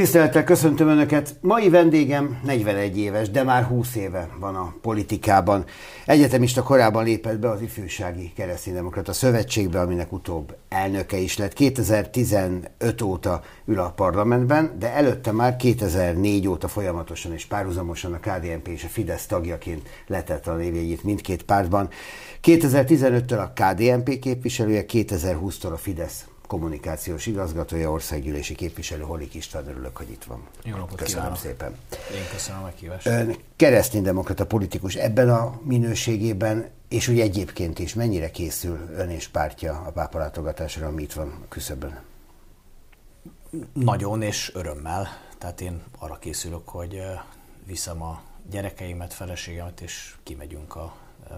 Tisztelettel köszöntöm Önöket. Mai vendégem 41 éves, de már 20 éve van a politikában. Egyetemista korában lépett be az Ifjúsági Kereszténydemokrata Szövetségbe, aminek utóbb elnöke is lett. 2015 óta ül a parlamentben, de előtte már 2004 óta folyamatosan és párhuzamosan a KDNP és a Fidesz tagjaként letett a névjegyét mindkét pártban. 2015-től a KDNP képviselője, 2020-tól a Fidesz kommunikációs igazgatója, országgyűlési képviselő Holik István, örülök, hogy itt van. Jó napot Köszönöm kívánok. szépen. Én köszönöm a meghívást. Ön kereszténydemokrata politikus ebben a minőségében, és úgy egyébként is mennyire készül ön és pártja a pápalátogatásra, ami itt van a küszöbön? Nagyon és örömmel. Tehát én arra készülök, hogy viszem a gyerekeimet, feleségemet, és kimegyünk a ö,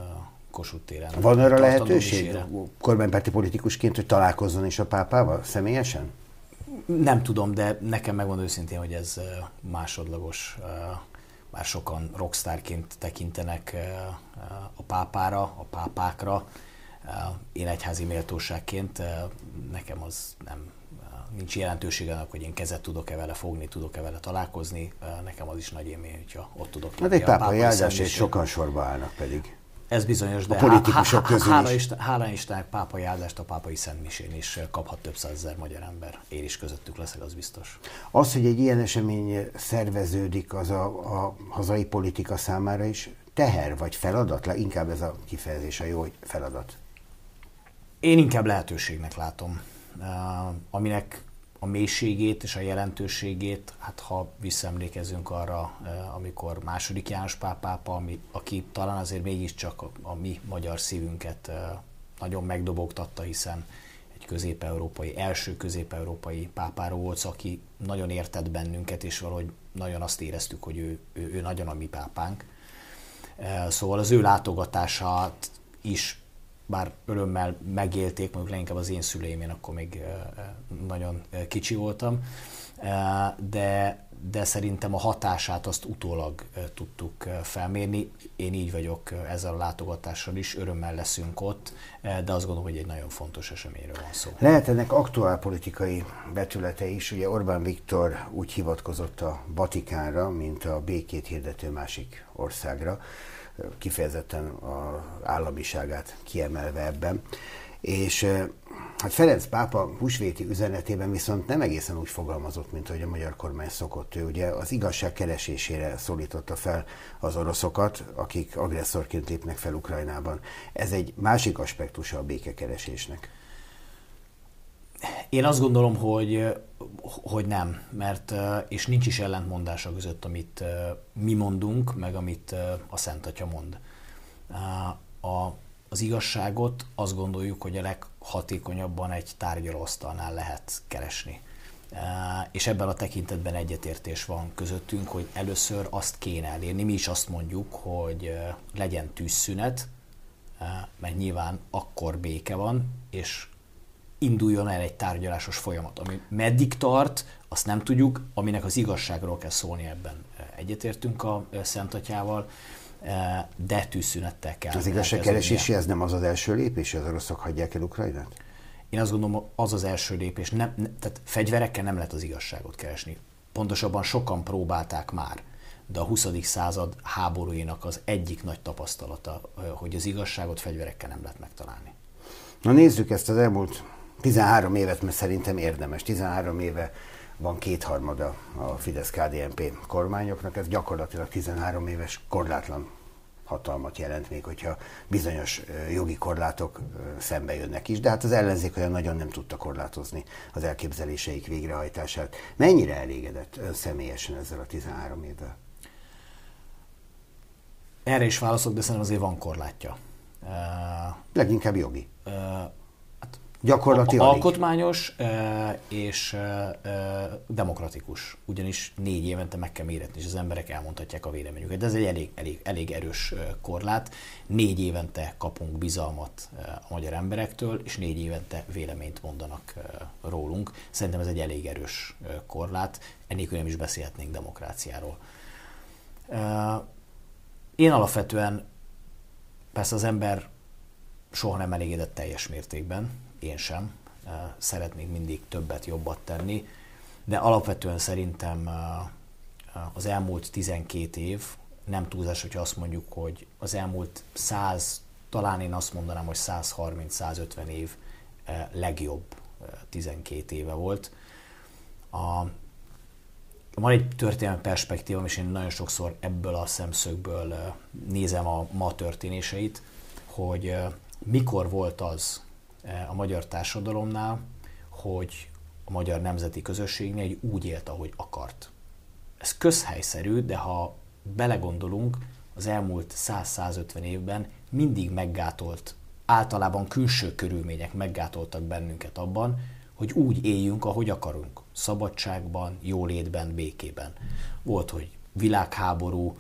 Kossuth téren. Van arra lehetőség kormánypárti politikusként, hogy találkozzon is a pápával személyesen? Nem tudom, de nekem megmondom őszintén, hogy ez másodlagos. Már sokan rockstárként tekintenek a pápára, a pápákra. Én egyházi méltóságként nekem az nem nincs jelentősége annak, hogy én kezet tudok-e vele fogni, tudok-e vele találkozni. Nekem az is nagy élmény, hogyha ott tudok Hát egy pápai áldásért szentmisén. sokan sorba állnak pedig. Ez bizonyos, de A politikusok há- há- közül hála, is. Isten, hála Istennek pápai áldást a pápai szentmisén is kaphat több százezer magyar ember. Én is közöttük leszek, az biztos. Az, hogy egy ilyen esemény szerveződik, az a, a hazai politika számára is teher vagy feladat? Inkább ez a kifejezés a jó, hogy feladat. Én inkább lehetőségnek látom, uh, aminek a mélységét és a jelentőségét, hát ha visszaemlékezünk arra, uh, amikor második János Pál pápa, ami, aki talán azért mégiscsak a, a mi magyar szívünket uh, nagyon megdobogtatta, hiszen egy közép-európai, első közép-európai pápáról volt aki nagyon értett bennünket, és valahogy nagyon azt éreztük, hogy ő, ő, ő nagyon a mi pápánk. Eh, Szóval az ő látogatását is bár örömmel megélték, mondjuk leginkább az én szüleim, én akkor még nagyon kicsi voltam, de, de szerintem a hatását azt utólag tudtuk felmérni. Én így vagyok ezzel a látogatással is, örömmel leszünk ott, de azt gondolom, hogy egy nagyon fontos eseményről van szó. Lehet ennek aktuál politikai betülete is. Ugye Orbán Viktor úgy hivatkozott a Vatikánra, mint a békét hirdető másik országra, kifejezetten az államiságát kiemelve ebben. És hát Ferenc pápa húsvéti üzenetében viszont nem egészen úgy fogalmazott, mint ahogy a magyar kormány szokott. Ő ugye az igazság keresésére szólította fel az oroszokat, akik agresszorként lépnek fel Ukrajnában. Ez egy másik aspektusa a békekeresésnek. Én azt gondolom, hogy, hogy nem, mert és nincs is ellentmondása között, amit mi mondunk, meg amit a Szent Atya mond. A, az igazságot azt gondoljuk, hogy a leghatékonyabban egy tárgyalóasztalnál lehet keresni. És ebben a tekintetben egyetértés van közöttünk, hogy először azt kéne elérni, mi is azt mondjuk, hogy legyen tűzszünet, mert nyilván akkor béke van, és induljon el egy tárgyalásos folyamat. Ami meddig tart, azt nem tudjuk, aminek az igazságról kell szólni ebben. Egyetértünk a Szent Atyával, de tűzszünettel kell. Az igazságkeresési ez nem az az első lépés, az oroszok hagyják el Ukrajnát? Én azt gondolom, az az első lépés. Nem, ne, tehát fegyverekkel nem lehet az igazságot keresni. Pontosabban sokan próbálták már, de a 20. század háborúinak az egyik nagy tapasztalata, hogy az igazságot fegyverekkel nem lehet megtalálni. Na nézzük ezt az elmúlt 13 évet, mert szerintem érdemes. 13 éve van kétharmada a Fidesz-KDNP kormányoknak, ez gyakorlatilag 13 éves korlátlan hatalmat jelent, még hogyha bizonyos jogi korlátok szembe jönnek is, de hát az ellenzék olyan nagyon nem tudta korlátozni az elképzeléseik végrehajtását. Mennyire elégedett ön személyesen ezzel a 13 évvel? Erre is válaszok, de szerintem azért van korlátja. Leginkább jogi. Gyakorlati Alkotmányos és demokratikus. Ugyanis négy évente meg kell méretni, és az emberek elmondhatják a véleményüket. De ez egy elég, elég, elég erős korlát. Négy évente kapunk bizalmat a magyar emberektől, és négy évente véleményt mondanak rólunk. Szerintem ez egy elég erős korlát. Ennélkül nem is beszélhetnénk demokráciáról. Én alapvetően persze az ember soha nem elégedett teljes mértékben, én sem. Szeretnék mindig többet, jobbat tenni, de alapvetően szerintem az elmúlt 12 év, nem túlzás, hogyha azt mondjuk, hogy az elmúlt 100, talán én azt mondanám, hogy 130-150 év legjobb 12 éve volt. A, van egy történelmi perspektíva, és én nagyon sokszor ebből a szemszögből nézem a ma történéseit, hogy mikor volt az, Eh, a magyar társadalomnál, hogy a magyar nemzeti közösségnél egy úgy élt, ahogy akart. Ez közhelyszerű, de ha belegondolunk, az elmúlt 100-150 évben mindig meggátolt, általában külső körülmények meggátoltak bennünket abban, hogy úgy éljünk, ahogy akarunk. Szabadságban, jólétben, békében. Volt, hogy világháború,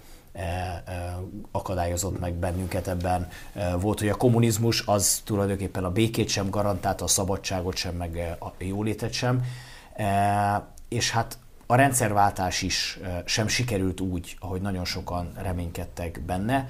akadályozott meg bennünket ebben. E, volt, hogy a kommunizmus az tulajdonképpen a békét sem garantálta, a szabadságot sem, meg a jólétet sem. És hát a rendszerváltás is sem sikerült úgy, ahogy nagyon sokan reménykedtek benne.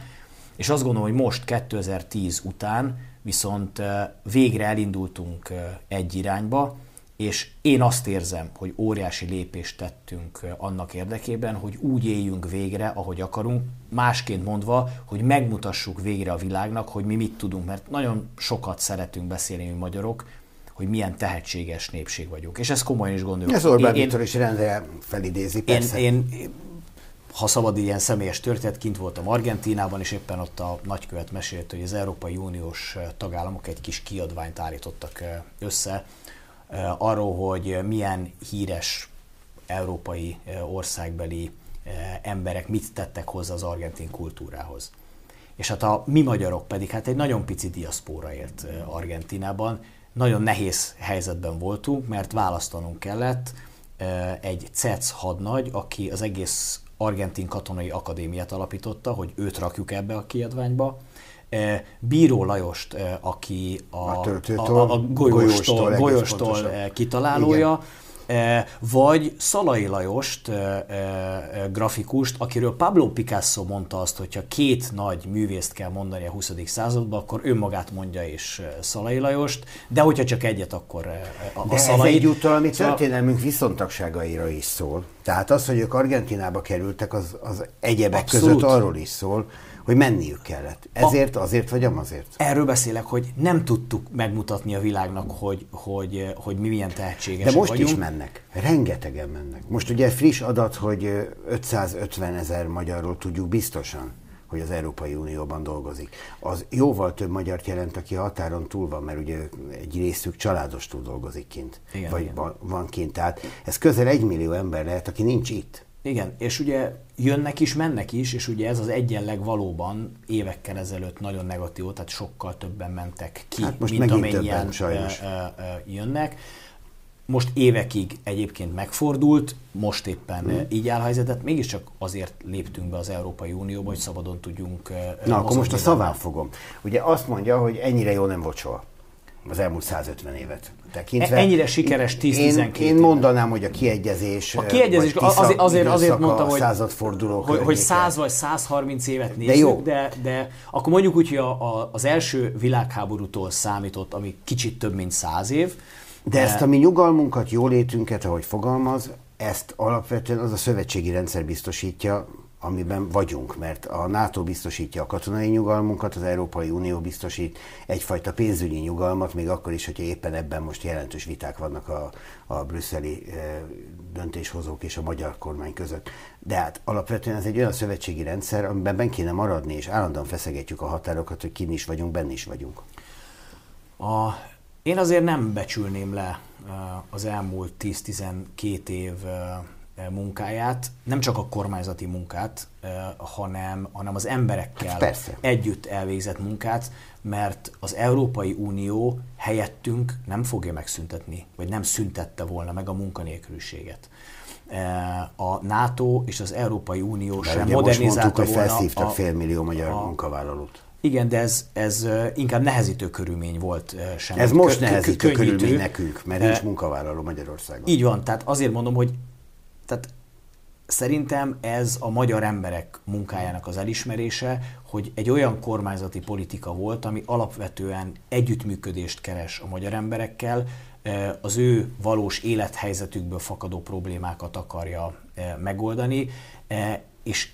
És azt gondolom, hogy most 2010 után viszont végre elindultunk egy irányba, és én azt érzem, hogy óriási lépést tettünk annak érdekében, hogy úgy éljünk végre, ahogy akarunk, másként mondva, hogy megmutassuk végre a világnak, hogy mi mit tudunk, mert nagyon sokat szeretünk beszélni mi magyarok, hogy milyen tehetséges népség vagyunk. És ezt komolyan is gondoljuk. Ez Orbán Viktor is rendre felidézi, persze. Én, én, ha szabad ilyen személyes történet, kint voltam Argentínában, és éppen ott a nagykövet mesélt, hogy az Európai Uniós tagállamok egy kis kiadványt állítottak össze, arról, hogy milyen híres európai eh, országbeli eh, emberek mit tettek hozzá az argentin kultúrához. És hát a mi magyarok pedig hát egy nagyon pici diaszpóra élt Argentinában, nagyon nehéz helyzetben voltunk, mert választanunk kellett egy CEC hadnagy, aki az egész argentin katonai akadémiát alapította, hogy őt rakjuk ebbe a kiadványba, Bíró Lajost, aki a, a, a, a golyóstól, golyóstól kitalálója, Igen. vagy Szalai Lajost, grafikust, akiről Pablo Picasso mondta azt, hogyha két nagy művészt kell mondani a 20. században, akkor önmagát mondja és Szalai Lajost, de hogyha csak egyet, akkor a, a de Szalai. ez egyúttal mi szóval- történelmünk viszontagságaira is szól. Tehát az, hogy ők Argentinába kerültek, az, az egyebek Abszolút. között arról is szól, hogy menniük kellett. Ezért, azért vagy amazért? Erről beszélek, hogy nem tudtuk megmutatni a világnak, hogy, hogy, hogy mi milyen tehetségesek De most vagyunk. is mennek. Rengetegen mennek. Most ugye friss adat, hogy 550 ezer magyarról tudjuk biztosan, hogy az Európai Unióban dolgozik. Az jóval több magyart jelent, aki a határon túl van, mert ugye egy részük családostul dolgozik kint, igen, vagy igen. van kint. Tehát ez közel egy millió ember lehet, aki nincs itt. Igen, és ugye jönnek is, mennek is, és ugye ez az egyenleg valóban évekkel ezelőtt nagyon negatív, tehát sokkal többen mentek ki, hát most mint amennyien többen, jönnek. Most évekig egyébként megfordult, most éppen hmm. így áll helyzetet, mégiscsak azért léptünk be az Európai Unióba, hogy szabadon tudjunk Na, akkor most a szaván fogom. Ugye azt mondja, hogy ennyire jó nem volt soha az elmúlt 150 évet tekintve. Ennyire sikeres 10-12 Én, én mondanám, hogy a kiegyezés, a kiegyezés azért, azért, azért mondtam, hogy, századforduló hogy, hogy 100 vagy 130 évet nézzük, de, jó. de, de akkor mondjuk úgy, hogy a, a, az első világháborútól számított, ami kicsit több, mint 100 év. De ezt a mi nyugalmunkat, jólétünket, ahogy fogalmaz, ezt alapvetően az a szövetségi rendszer biztosítja, amiben vagyunk, mert a NATO biztosítja a katonai nyugalmunkat, az Európai Unió biztosít egyfajta pénzügyi nyugalmat, még akkor is, hogyha éppen ebben most jelentős viták vannak a, a brüsszeli e, döntéshozók és a magyar kormány között. De hát alapvetően ez egy olyan szövetségi rendszer, amiben ben kéne maradni, és állandóan feszegetjük a határokat, hogy kin is vagyunk, benne is vagyunk. A, én azért nem becsülném le az elmúlt 10-12 év munkáját, nem csak a kormányzati munkát, hanem, hanem az emberekkel Persze. együtt elvégzett munkát, mert az Európai Unió helyettünk nem fogja megszüntetni, vagy nem szüntette volna meg a munkanélküliséget. A NATO és az Európai Unió Mert sem most modernizálta mondtuk, hogy volna felszívtak a, félmillió magyar a- munkavállalót. igen, de ez, ez inkább nehezítő körülmény volt sem. Ez most Kö- kö- nehezítő könnyítő. körülmény nekünk, mert nincs Eh, munkavállaló Magyarországon. Így van, tehát azért mondom, hogy tehát szerintem ez a magyar emberek munkájának az elismerése, hogy egy olyan kormányzati politika volt, ami alapvetően együttműködést keres a magyar emberekkel, eh, az ő valós élethelyzetükből fakadó problémákat akarja eh, megoldani, eh, és,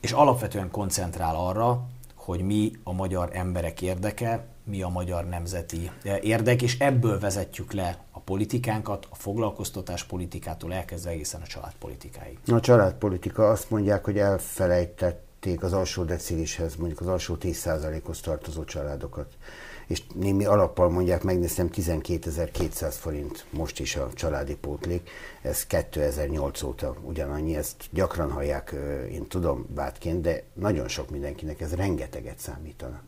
és alapvetően koncentrál arra, hogy mi a magyar emberek érdeke, mi a magyar nemzeti érdek, és ebből vezetjük le politikánkat, a foglalkoztatás politikától elkezdve egészen a családpolitikáig. A családpolitika azt mondják, hogy elfelejtették az alsó decilishez, mondjuk az alsó 10%-hoz tartozó családokat. És némi alappal mondják, megnéztem 12.200 forint most is a családi pótlék, ez 2008 óta ugyanannyi, ezt gyakran hallják, én tudom bátként, de nagyon sok mindenkinek ez rengeteget számítana.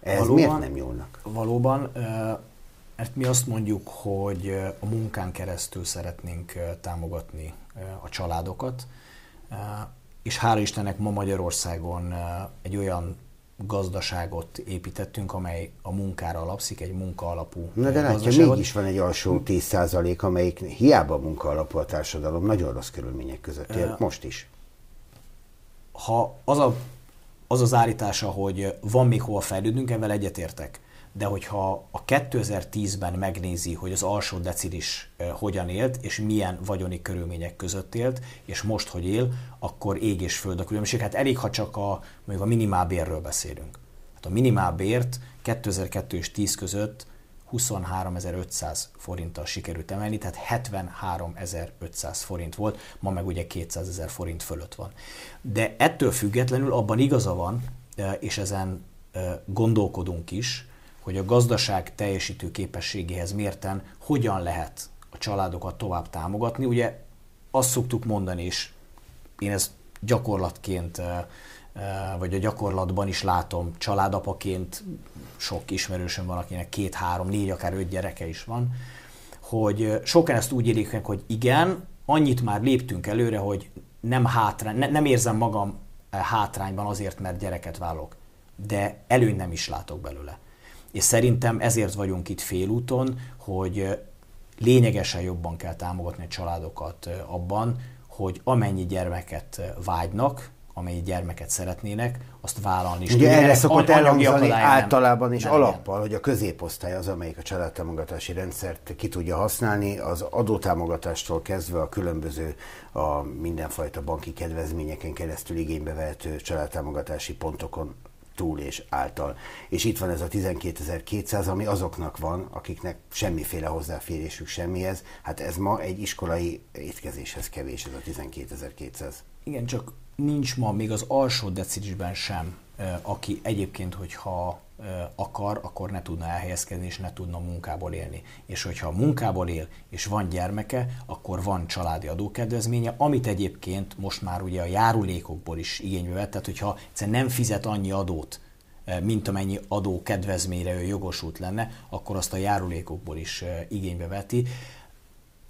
Ez miért nem nyúlnak? Valóban, mert mi azt mondjuk, hogy a munkán keresztül szeretnénk támogatni a családokat, és hála Istennek ma Magyarországon egy olyan gazdaságot építettünk, amely a munkára alapszik, egy munka alapú Na de látja, mégis van egy alsó 10 amelyik hiába munka alapú a társadalom, nagyon rossz körülmények között él, most is. ha az, a, az az állítása, hogy van még hova fejlődnünk, ezzel egyetértek. De hogyha a 2010-ben megnézi, hogy az alsó decilis hogyan élt, és milyen vagyoni körülmények között élt, és most hogy él, akkor ég és föld a különbség. Hát elég, ha csak a, mondjuk a minimálbérről beszélünk. Hát a minimálbért 2002 és 10 között 23.500 forinttal sikerült emelni, tehát 73.500 forint volt, ma meg ugye 200 ezer forint fölött van. De ettől függetlenül abban igaza van, és ezen gondolkodunk is, hogy a gazdaság teljesítő képességéhez mérten hogyan lehet a családokat tovább támogatni. Ugye azt szoktuk mondani, és én ezt gyakorlatként, eh, eh, vagy a gyakorlatban is látom, családapaként sok ismerősöm van, akinek két, három, négy, akár öt gyereke is van, hogy eh, sokan ezt úgy élik meg, hogy igen, annyit már léptünk előre, hogy nem, hátrány, ne, nem érzem magam hátrányban azért, mert gyereket válok, de előny nem is látok belőle. És szerintem ezért vagyunk itt félúton, hogy lényegesen jobban kell támogatni a családokat abban, hogy amennyi gyermeket vágynak, amennyi gyermeket szeretnének, azt vállalni is Ugye erre szokott elhangzani nem- általában és nem. alappal, hogy a középosztály az, amelyik a családtámogatási rendszert ki tudja használni, az adótámogatástól kezdve a különböző a mindenfajta banki kedvezményeken keresztül igénybe vehető családtámogatási pontokon túl és által. És itt van ez a 12.200, ami azoknak van, akiknek semmiféle hozzáférésük semmihez. Hát ez ma egy iskolai étkezéshez kevés, ez a 12.200. Igen, csak nincs ma még az alsó decilisben sem, aki egyébként, hogyha akar, akkor ne tudna elhelyezkedni, és ne tudna munkából élni. És hogyha munkából él, és van gyermeke, akkor van családi adókedvezménye, amit egyébként most már ugye a járulékokból is igénybe vett, tehát hogyha egyszerűen nem fizet annyi adót, mint amennyi adó kedvezményre ő jogosult lenne, akkor azt a járulékokból is igénybe veti.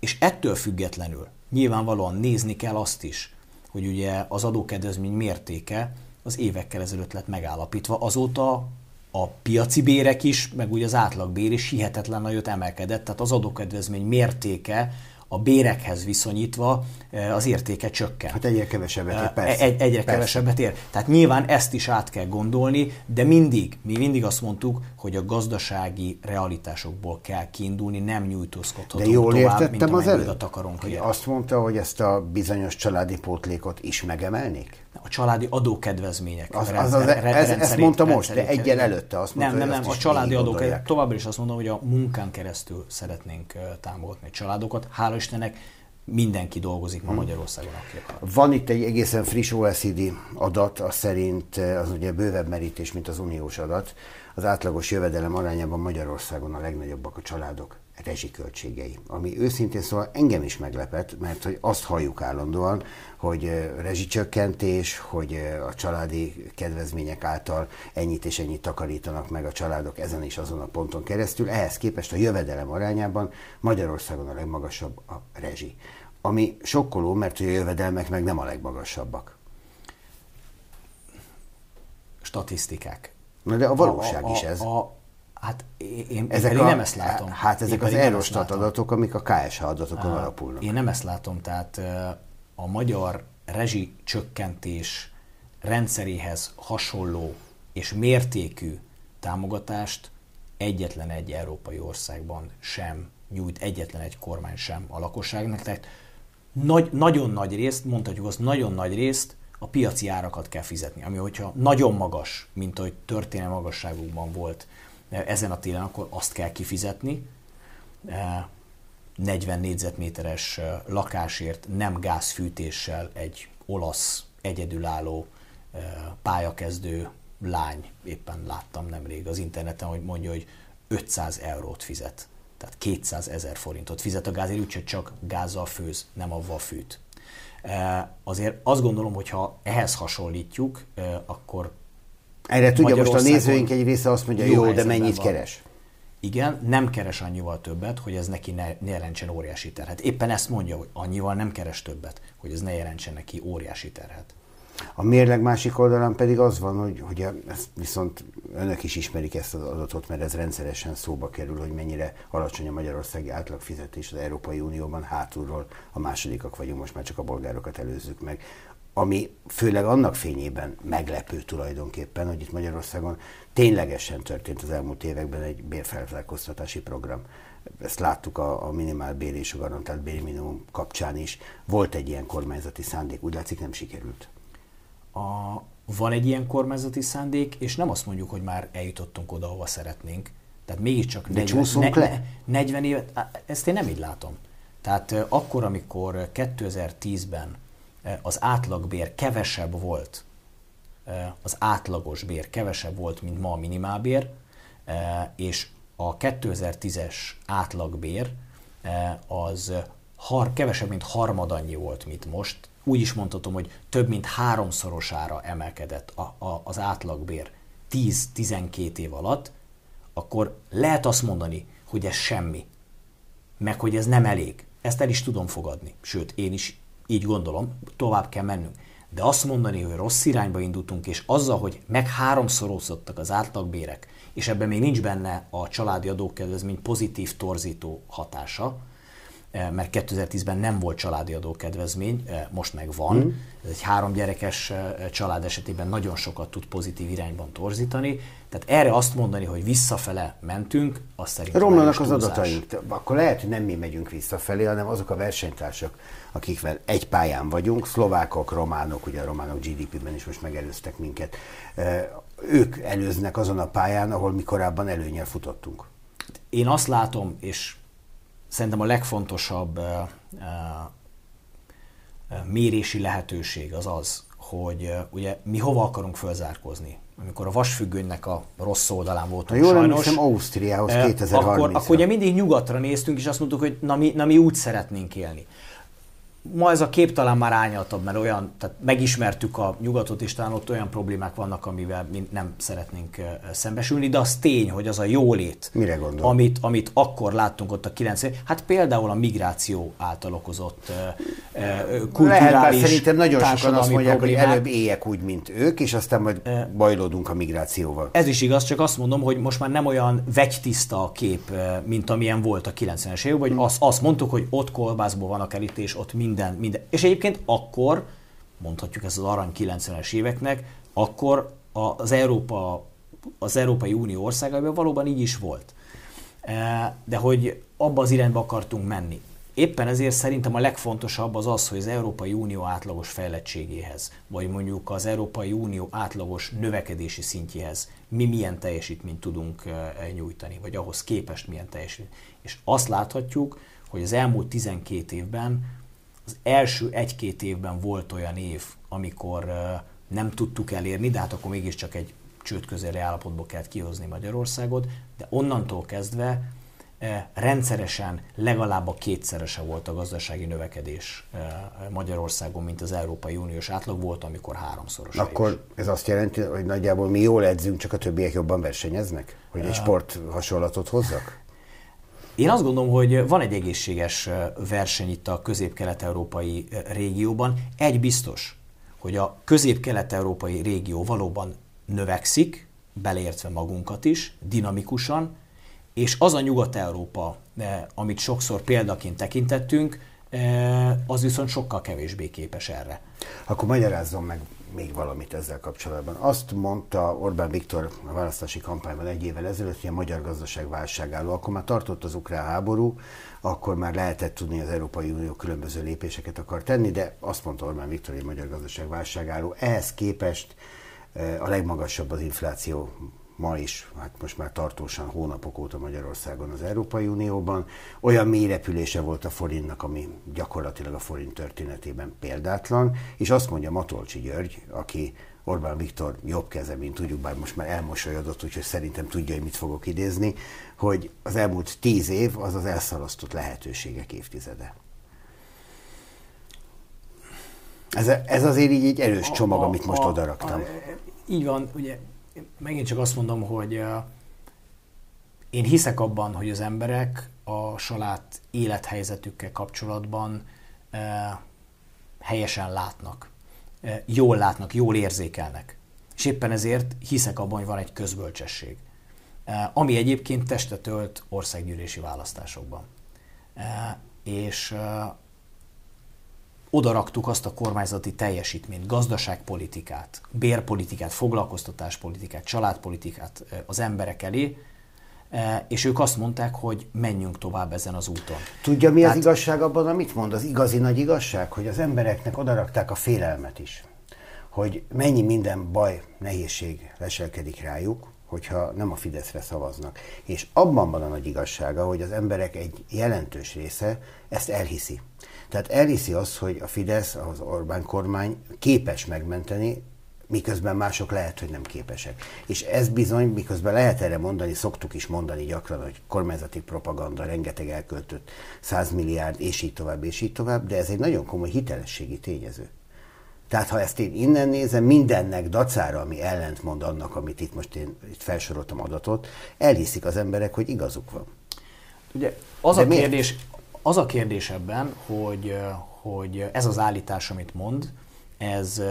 És ettől függetlenül nyilvánvalóan nézni kell azt is, hogy ugye az adókedvezmény mértéke az évekkel ezelőtt lett megállapítva. Azóta a piaci bérek is, meg ugye az átlagbér is hihetetlen nagyot emelkedett, tehát az adókedvezmény mértéke a bérekhez viszonyítva eh, az értéke csökken. Hát egyre kevesebbet ér, Eh, persze. Egy, egyre Persze. kevesebbet ér. Tehát nyilván ezt is át kell gondolni, de mindig, mi mindig azt mondtuk, hogy a gazdasági realitásokból kell kiindulni, nem nyújtózkodhatunk De jól tovább, mint értettem az amennyi előtt, akarunk hogy érni. azt mondta, hogy ezt a bizonyos családi pótlékot is megemelnék? A családi adókedvezmények. Az- az- rendszer- az- re- ez- ezt mondta most, de egyen előtte azt mondta, Nem, nem, nem, a családi végig adókedvezmény, gondolják. továbbra is azt mondom, hogy a munkán keresztül szeretnénk támogatni a családokat. Hála Istennek mindenki dolgozik Hm. ma Magyarországon, aki akar. Van itt egy egészen friss OECD adat, az szerint az ugye bővebb merítés, mint az uniós adat. Az átlagos jövedelem arányában Magyarországon a legnagyobbak a családok. Rezsiköltségei, ami őszintén szóval engem is meglepett, mert hogy azt halljuk állandóan, hogy rezsicsökkentés, hogy a családi kedvezmények által ennyit és ennyit takarítanak meg a családok ezen és azon a ponton keresztül. Ehhez képest a jövedelem arányában Magyarországon a legmagasabb a rezsi. Ami sokkoló, mert a jövedelmek meg nem a legmagasabbak. Statisztikák. Na de a valóság a, a, is ez. A, a, Hát én, ezek én a, nem ezt látom. Hát ezek én az Eurostat adatok, amik a KSH adatokon a, alapulnak. Én nem ezt látom, tehát a magyar rezsi csökkentés rendszeréhez hasonló és mértékű támogatást egyetlen egy európai országban sem nyújt, egyetlen egy kormány sem a lakosságnak. Tehát nagy, nagyon nagy részt, mondhatjuk azt, nagyon nagy részt a piaci árakat kell fizetni, ami hogyha nagyon magas, mint ahogy történelmi magasságukban volt ezen a télen, akkor azt kell kifizetni. 40 négyzetméteres lakásért nem gázfűtéssel egy olasz egyedülálló pályakezdő lány, éppen láttam nemrég az interneten, hogy mondja, hogy 500 eurót fizet. Tehát 200 ezer forintot fizet a gázért, úgyhogy csak gázzal főz, nem avval fűt. Azért azt gondolom, hogy ha ehhez hasonlítjuk, akkor erre tudja most a nézőink egy része azt mondja, jó, jó de mennyit van. keres? Igen, nem keres annyival többet, hogy ez neki ne, ne jelentsen óriási terhet. Éppen ezt mondja, hogy annyival nem keres többet, hogy ez ne jelentsen neki óriási terhet. A mérleg másik oldalán pedig az van, hogy, hogy ezt viszont önök is ismerik ezt az adatot, mert ez rendszeresen szóba kerül, hogy mennyire alacsony a magyarországi átlagfizetés az Európai Unióban, hátulról a másodikak vagyunk, most már csak a bolgárokat előzzük meg ami főleg annak fényében meglepő tulajdonképpen, hogy itt Magyarországon ténylegesen történt az elmúlt években egy bérfelzárkóztatási program. Ezt láttuk a, a minimál bér és a garantált bérminimum kapcsán is. Volt egy ilyen kormányzati szándék, úgy látszik nem sikerült. A, van egy ilyen kormányzati szándék, és nem azt mondjuk, hogy már eljutottunk oda, ahova szeretnénk. Tehát mégiscsak 40, ne, le? 40 évet, ezt én nem így látom. Tehát akkor, amikor 2010-ben az átlagbér kevesebb volt, az átlagos bér kevesebb volt, mint ma a minimálbér, és a 2010-es átlagbér az har, kevesebb, mint harmadannyi volt, mint most. Úgy is mondhatom, hogy több mint háromszorosára emelkedett a, a, az átlagbér 10-12 év alatt, akkor lehet azt mondani, hogy ez semmi, meg hogy ez nem elég. Ezt el is tudom fogadni. Sőt, én is így gondolom, tovább kell mennünk. De azt mondani, hogy rossz irányba indultunk, és azzal, hogy meg háromszorozottak az átlagbérek, és ebben még nincs benne a családi adókedvezmény pozitív torzító hatása, eh, mert 2010-ben nem volt családi adókedvezmény, eh, most meg van. Mm. Ez egy három gyerekes eh, család esetében nagyon sokat tud pozitív irányban torzítani. Tehát erre azt mondani, hogy visszafele mentünk, azt szerintem Romlanak az adataink. Akkor lehet, hogy nem mi megyünk visszafelé, hanem azok a versenytársak, akikvel egy pályán vagyunk, szlovákok, románok, ugye a románok GDP-ben is most megelőztek minket, ők előznek azon a pályán, ahol mi korábban előnyel futottunk. Én azt látom, és szerintem a legfontosabb mérési lehetőség az az, hogy ugye mi hova akarunk fölzárkózni. Amikor a vasfüggönynek a rossz oldalán voltunk ha jól sajnos. Jól Ausztriához 2030 akkor, akkor ugye mindig nyugatra néztünk, és azt mondtuk, hogy na mi, na mi úgy szeretnénk élni ma ez a kép talán már ányaltabb, mert olyan, tehát megismertük a nyugatot, és talán ott olyan problémák vannak, amivel mi nem szeretnénk szembesülni, de az tény, hogy az a jólét, Mire gondol? amit, amit akkor láttunk ott a 90 hát például a migráció által okozott kulturális Lehet, szerintem nagyon sokan azt mondják, problémák. hogy előbb éljek úgy, mint ők, és aztán majd bajlódunk a migrációval. Ez is igaz, csak azt mondom, hogy most már nem olyan vegytiszta a kép, mint amilyen volt a 90-es években, hogy hmm. azt, azt mondtuk, hogy ott kolbászból van a kerítés, ott mind minden, minden. És egyébként akkor, mondhatjuk ezt az arany 90-es éveknek, akkor az, Európa, az Európai Unió országaiban valóban így is volt. E, de hogy abba az irányba akartunk menni. Éppen ezért szerintem a legfontosabb az az, hogy az Európai Unió átlagos fejlettségéhez, vagy mondjuk az Európai Unió átlagos növekedési szintjéhez mi milyen teljesítményt tudunk e, nyújtani, vagy ahhoz képest milyen teljesítményt. És azt láthatjuk, hogy az elmúlt 12 évben az első egy-két évben volt olyan év, amikor nem tudtuk elérni, de hát akkor mégiscsak egy csőd közeli állapotból kellett kihozni Magyarországot, de onnantól kezdve rendszeresen legalább a kétszerese volt a gazdasági növekedés Magyarországon, mint az Európai Uniós átlag volt, amikor háromszoros. Akkor is. ez azt jelenti, hogy nagyjából mi jól edzünk, csak a többiek jobban versenyeznek? Hogy egy sport hasonlatot hozzak? Én azt gondolom, hogy van egy egészséges verseny itt a közép-kelet-európai régióban. Egy biztos, hogy a közép-kelet-európai régió valóban növekszik, beleértve magunkat is, dinamikusan, és az a Nyugat-Európa, amit sokszor példaként tekintettünk, az viszont sokkal kevésbé képes erre. Akkor magyarázzon meg még valamit ezzel kapcsolatban. Azt mondta Orbán Viktor a választási kampányban egy évvel ezelőtt, hogy a magyar gazdaság válságálló. Akkor már tartott az ukrán háború, akkor már lehetett tudni, az Európai Unió különböző lépéseket akar tenni, de azt mondta Orbán Viktor, hogy a magyar gazdaság válságálló. Ehhez képest a legmagasabb az infláció ma is, hát most már tartósan hónapok óta Magyarországon az Európai Unióban. Olyan mély repülése volt a forintnak, ami gyakorlatilag a forint történetében példátlan, és azt mondja Matolcsi György, aki Orbán Viktor jobb keze, mint tudjuk, bár most már elmosolyodott, úgyhogy szerintem tudja, hogy mit fogok idézni, hogy az elmúlt tíz év az az elszalasztott lehetőségek évtizede. Ez, ez azért így egy erős csomag, a, a, amit most a, odaraktam. A, így van, ugye megint csak azt mondom, hogy én hiszek abban, hogy az emberek a saját élethelyzetükkel kapcsolatban helyesen látnak, jól látnak, jól érzékelnek. És éppen ezért hiszek abban, hogy van egy közbölcsesség, ami egyébként testet ölt országgyűlési választásokban. És odaraktuk azt a kormányzati teljesítményt, gazdaságpolitikát, bérpolitikát, foglalkoztatáspolitikát, családpolitikát az emberek elé, és ők azt mondták, hogy menjünk tovább ezen az úton. Tudja, mi Tehát... az igazság abban, amit mond? Az igazi nagy igazság, hogy az embereknek odarakták a félelmet is. Hogy mennyi minden baj, nehézség leselkedik rájuk, hogyha nem a Fideszre szavaznak. És abban van a nagy igazsága, hogy az emberek egy jelentős része ezt elhiszi. Tehát elhiszi azt, hogy a Fidesz, az Orbán kormány képes megmenteni, miközben mások lehet, hogy nem képesek. És ez bizony, miközben lehet erre mondani, szoktuk is mondani gyakran, hogy kormányzati propaganda, rengeteg elköltött 100 milliárd, és így tovább, és így tovább, de ez egy nagyon komoly hitelességi tényező. Tehát ha ezt én innen nézem, mindennek dacára, ami ellentmond annak, amit itt most én itt felsoroltam adatot, elhiszik az emberek, hogy igazuk van. Ugye az De a miért? kérdés, az a kérdés ebben, hogy, hogy ez az állítás, amit mond, ez,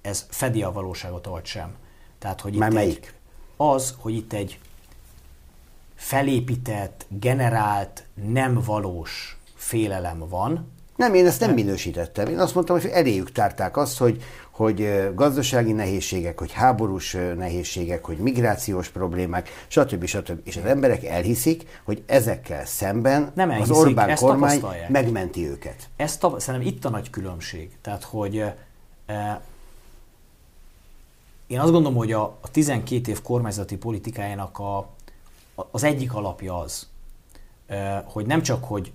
ez fedi a valóságot, vagy sem. Tehát, hogy Már itt melyik? Egy, az, hogy itt egy felépített, generált, nem valós félelem van. Nem, én ezt nem minősítettem. Én azt mondtam, hogy eléjük tárták azt, hogy hogy gazdasági nehézségek, hogy háborús nehézségek, hogy migrációs problémák, stb. stb. És az emberek elhiszik, hogy ezekkel szemben Nem elhiszik, az Orbán ezt kormány megmenti őket. Ez tap- szerintem itt a nagy különbség. Tehát, hogy e, én azt gondolom, hogy a, a 12 év kormányzati politikájának a, a, az egyik alapja az, e, hogy nem csak, hogy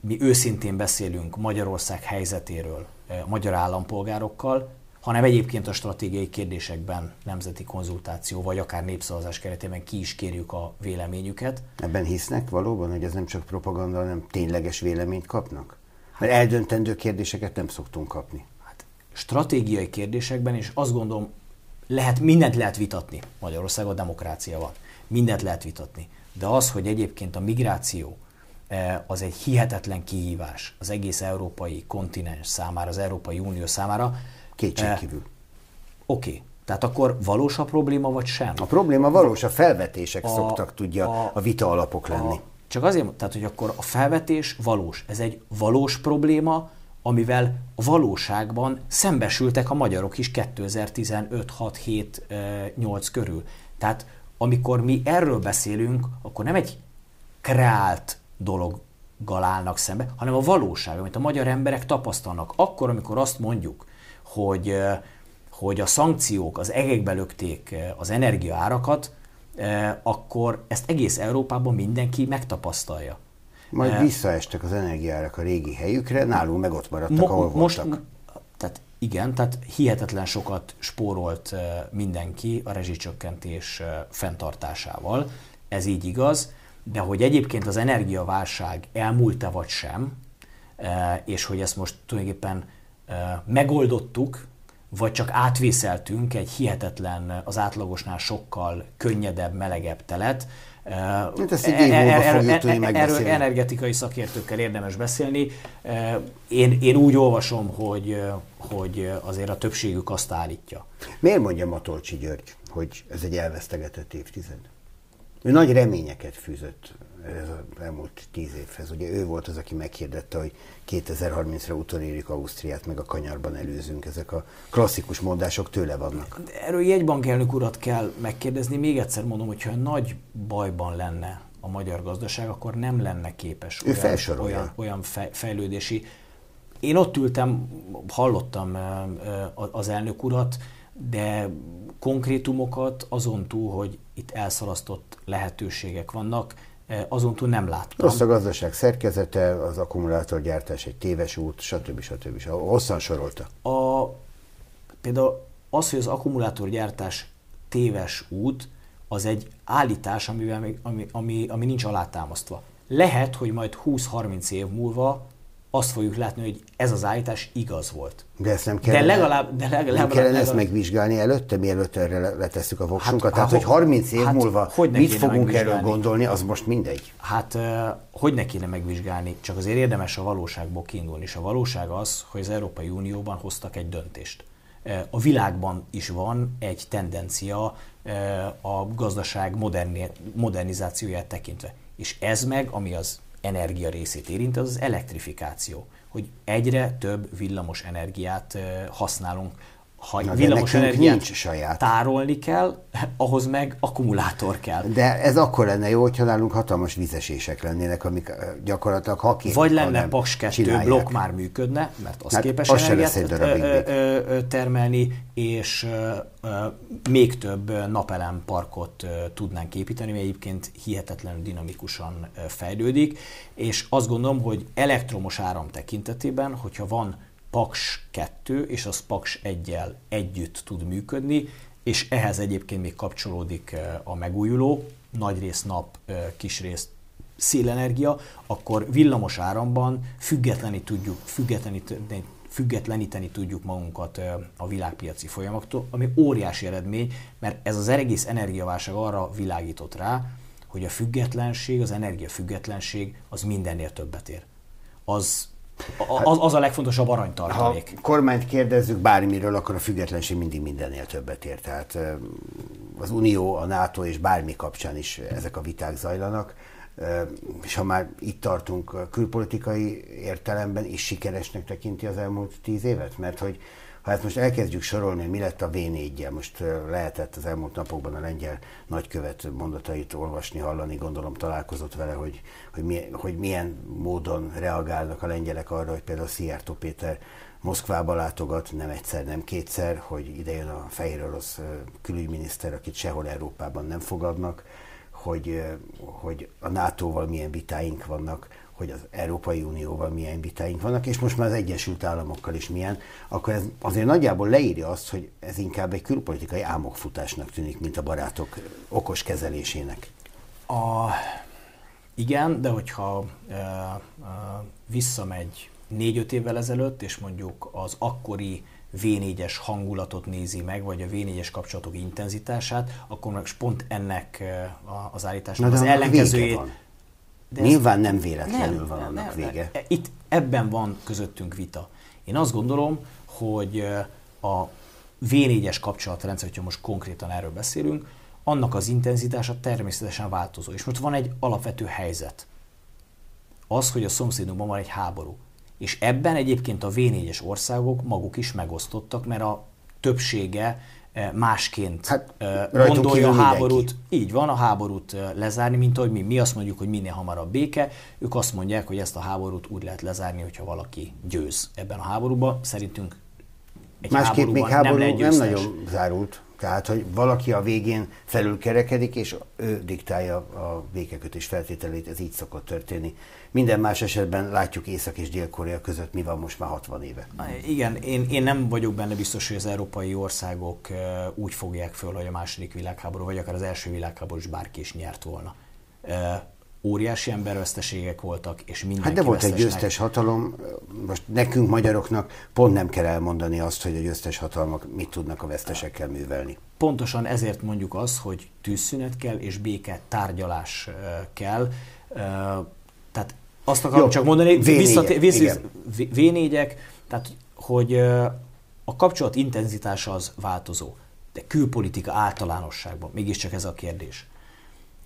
mi őszintén beszélünk Magyarország helyzetéről, magyar állampolgárokkal, hanem egyébként a stratégiai kérdésekben nemzeti konzultáció, vagy akár népszavazás keretében ki is kérjük a véleményüket. Ebben hisznek valóban, hogy ez nem csak propaganda, hanem tényleges véleményt kapnak? Mert eldöntendő kérdéseket nem szoktunk kapni. Hát, stratégiai kérdésekben, és azt gondolom, lehet, mindent lehet vitatni. Magyarországon demokrácia van. Mindent lehet vitatni. De az, hogy egyébként a migráció eh, az egy hihetetlen kihívás az egész európai kontinens számára, az Európai Unió számára, Kétségkívül. Eh, Oké. Okay. Tehát akkor valós a probléma, vagy sem? A probléma valós, a felvetések a, szoktak tudja a, a vita alapok lenni. A, csak azért, tehát hogy akkor a felvetés valós. Ez egy valós probléma, amivel a valóságban szembesültek a magyarok is 2015, 6, 7, 8 körül. Tehát amikor mi erről beszélünk, akkor nem egy kreált dologgal állnak szembe, hanem a valóság, amit a magyar emberek tapasztalnak. Akkor, amikor azt mondjuk, hogy, hogy a szankciók az egekbe lökték az energiaárakat, akkor ezt egész Európában mindenki megtapasztalja. Majd visszaestek az energiárak a régi helyükre, nálunk meg ott maradtak, mo- ahol most, voltak. Tehát igen, tehát hihetetlen sokat spórolt mindenki a rezsicsökkentés fenntartásával, ez így igaz, De hogy egyébként az energiaválság elmúlt-e vagy sem, és hogy ezt most tulajdonképpen megoldottuk, vagy csak átvészeltünk egy hihetetlen, az átlagosnál sokkal könnyedebb, melegebb telet. Hát ezt egy év múlva fogjuk tudni megbeszélni. Energetikai szakértőkkel érdemes beszélni. Én, én úgy olvasom, hogy, hogy azért a többségük azt állítja. Miért mondja Matolcsi György, hogy ez egy elvesztegetett évtized? Ő nagy reményeket fűzött ez az elmúlt tíz évhez. Ugye ő volt az, aki meghirdette, hogy 2030-ra utolérjük Ausztriát, meg a kanyarban előzünk. Ezek a klasszikus mondások tőle vannak. De erről jegybankelnök urat kell megkérdezni. Még egyszer mondom, hogyha nagy bajban lenne a magyar gazdaság, akkor nem lenne képes ő olyan, olyan, olyan fejlődési. Én ott ültem, hallottam az elnök urat, de konkrétumokat azon túl, hogy itt elszalasztott lehetőségek vannak, azon túl nem láttam. Rossz a gazdaság szerkezete, az akkumulátorgyártás egy téves út, stb. stb. stb. Hosszan sorolta. A, például az, hogy az akkumulátorgyártás téves út, az egy állítás, amivel, ami, ami, ami nincs alátámasztva. Lehet, hogy majd 20-30 év múlva azt fogjuk látni, hogy ez az állítás igaz volt. De ezt nem kellene, de legalább, de legalább, nem kellene legalább, ezt megvizsgálni előtte, mielőtt erre letesszük a voksunkat? Hát, Tehát, hogy 30 év hát, múlva hogy mit fogunk erről gondolni, az most mindegy. Hát, hogy ne kéne megvizsgálni? Csak azért érdemes a valóságból kiindulni. És a valóság az, hogy az Európai Unióban hoztak egy döntést. A világban is van egy tendencia a gazdaság moderni, modernizációját tekintve. És ez meg, ami az energia részét érint, az az elektrifikáció, hogy egyre több villamos energiát használunk ha Na, villamos energiát nincs saját. tárolni kell, ahhoz meg akkumulátor kell. De ez akkor lenne jó, hogyha nálunk hatalmas vizesések lennének, amik gyakorlatilag ha két, Vagy lenne Paks 2 blokk már működne, mert az hát képes az energiát termelni, és még több napelem parkot tudnánk építeni, mert egyébként hihetetlenül dinamikusan fejlődik, és azt gondolom, hogy elektromos áram tekintetében, hogyha van Paks 2 és az Paks 1-jel együtt tud működni, és ehhez egyébként még kapcsolódik a megújuló, nagy rész nap, kis rész szélenergia, akkor villamos áramban függetleni tudjuk, függetleníteni, függetleníteni tudjuk magunkat a világpiaci folyamaktól, ami óriási eredmény, mert ez az egész energiaválság arra világított rá, hogy a függetlenség, az energiafüggetlenség az mindennél többet ér. Az az, az a legfontosabb aranytartalék. Ha kormányt kérdezzük bármiről, akkor a függetlenség mindig mindennél többet ér. Tehát az Unió, a NATO és bármi kapcsán is ezek a viták zajlanak. És ha már itt tartunk külpolitikai értelemben, is sikeresnek tekinti az elmúlt tíz évet? Mert hogy ha ezt most elkezdjük sorolni, mi lett a v 4 most lehetett az elmúlt napokban a lengyel nagykövet mondatait olvasni, hallani, gondolom találkozott vele, hogy, hogy, milyen, hogy milyen módon reagálnak a lengyelek arra, hogy például Szijjártó Péter Moszkvába látogat, nem egyszer, nem kétszer, hogy ide jön a fehér orosz külügyminiszter, akit sehol Európában nem fogadnak, hogy, hogy a NATO-val milyen vitáink vannak, hogy az Európai Unióval milyen vitáink vannak, és most már az Egyesült Államokkal is milyen, akkor ez azért nagyjából leírja azt, hogy ez inkább egy külpolitikai álmokfutásnak tűnik, mint a barátok okos kezelésének. A, igen, de hogyha e, e, visszamegy négy-öt évvel ezelőtt, és mondjuk az akkori V4-es hangulatot nézi meg, vagy a V4-es kapcsolatok intenzitását, akkor meg pont ennek az állításnak az ellenkezőjét de Nyilván nem véletlenül nem, van annak nem, vége. Nem. Itt ebben van közöttünk vita. Én azt gondolom, hogy a V4-es kapcsolatrendszer, hogyha most konkrétan erről beszélünk, annak az intenzitása természetesen változó. És most van egy alapvető helyzet. Az, hogy a szomszédunkban van egy háború. És ebben egyébként a V4-es országok maguk is megosztottak, mert a többsége Eh, másként hát, gondolja a háborút. Mindenki. Így van, a háborút lezárni, mint ahogy mi. Mi azt mondjuk, hogy minél hamarabb béke, ők azt mondják, hogy ezt a háborút úgy lehet lezárni, hogyha valaki győz ebben a háborúban. Szerintünk egy Másképp még háború nem, nem nagyon zárult. Tehát, hogy valaki a végén felülkerekedik, és ő diktálja a békekötés feltételét, ez így szokott történni. Minden más esetben látjuk Észak- és Dél-Korea között mi van most már 60 éve. Igen, én, én nem vagyok benne biztos, hogy az európai országok úgy fogják föl, hogy a második világháború, vagy akár az első világháború is bárki is nyert volna. Óriási emberveszteségek voltak, és mindenki Hát de volt egy győztes hatalom, most nekünk magyaroknak pont nem kell elmondani azt, hogy a győztes hatalmak mit tudnak a vesztesekkel művelni. Pontosan ezért mondjuk az, hogy tűzszünet kell és béke tárgyalás kell. Tehát azt akarom Jó, csak mondani, V4-ek, visszaté- vissza, igen. V- V4-ek, tehát hogy a kapcsolat intenzitása az változó, de külpolitika általánosságban mégiscsak ez a kérdés.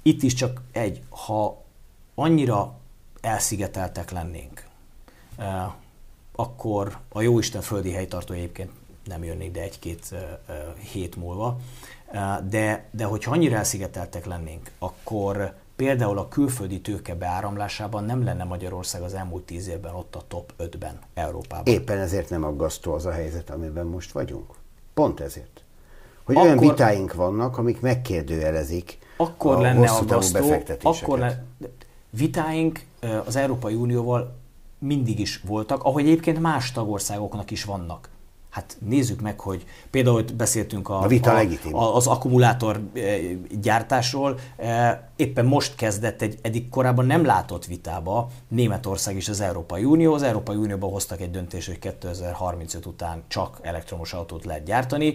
Itt is csak egy, ha annyira elszigeteltek lennénk, eh, akkor a Jóisten földi helytartó egyébként nem jönnék, de egy-két eh, eh, hét múlva, de, de hogyha annyira elszigeteltek lennénk, akkor például a külföldi tőke beáramlásában nem lenne Magyarország az elmúlt tíz évben ott a top 5-ben Európában. Éppen ezért nem aggasztó az a helyzet, amiben most vagyunk. Pont ezért. Hogy Akkor- olyan vitáink vannak, amik megkérdőjelezik akkor a lenne aggasztó, akkor lenne, vitáink az Európai Unióval mindig is voltak, ahogy egyébként más tagországoknak is vannak. Hát nézzük meg, hogy például hogy beszéltünk a, A vita legitim. a, az akkumulátor gyártásról, éppen most kezdett egy eddig korábban nem látott vitába Németország és az Európai Unió. Az Európai Unióban hoztak egy döntést, hogy 2035 után csak elektromos autót lehet gyártani,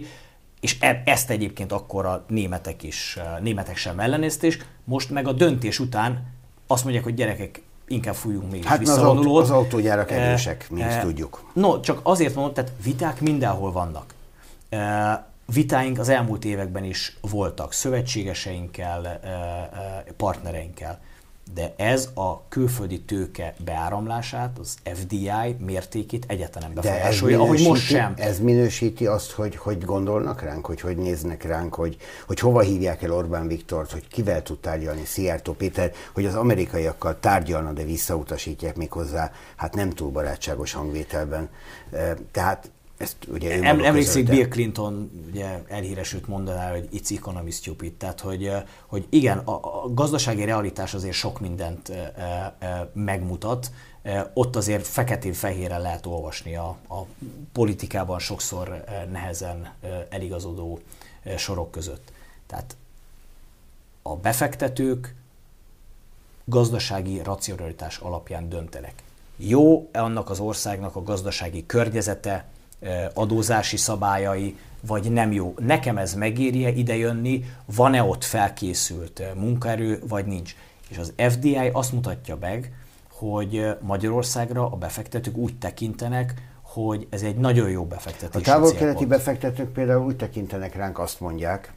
és e- ezt egyébként akkor a németek is, eh, németek sem ellenézték, most meg a döntés után azt mondják, hogy gyerekek, inkább fújjunk még Hát, mert az visszavonulót. autó- az autógyárak Eh, erősek, mi is eh, tudjuk. No, csak azért mondom, tehát viták mindenhol vannak. Eh, Vitáink az elmúlt években is voltak szövetségeseinkkel, eh, eh, partnereinkkel, de ez a külföldi tőke beáramlását, az FDI mértékét ez befolyásolja, ahogy most sem. Ez minősíti azt, hogy hogy gondolnak ránk, hogy hogy néznek ránk, hogy, hogy hova hívják el Orbán Viktort, hogy kivel tud tárgyalni Szijjártó Péter, hogy az amerikaiakkal tárgyalna, de visszautasítják még hozzá, hát nem túl barátságos hangvételben. Eh, Tehát ezt ugye Em, emlékszik közölte. Bill Clinton ugye elhíresült mondaná, hogy it's economy stupid, tehát hogy, hogy igen, a, a gazdasági realitás azért sok mindent e, e, megmutat, E, ott azért feketén-fehérre lehet olvasni a, a politikában sokszor nehezen eligazodó sorok között. Tehát a befektetők gazdasági racionalitás alapján döntenek. Jó annak az országnak a gazdasági környezete, adózási szabályai, vagy nem jó. Nekem ez megérje idejönni, van-e ott felkészült munkaerő, vagy nincs. És az FDI azt mutatja meg, hogy Magyarországra a befektetők úgy tekintenek, hogy ez egy nagyon jó A befektetési távol-keleti befektetők például úgy tekintenek ránk, azt mondják,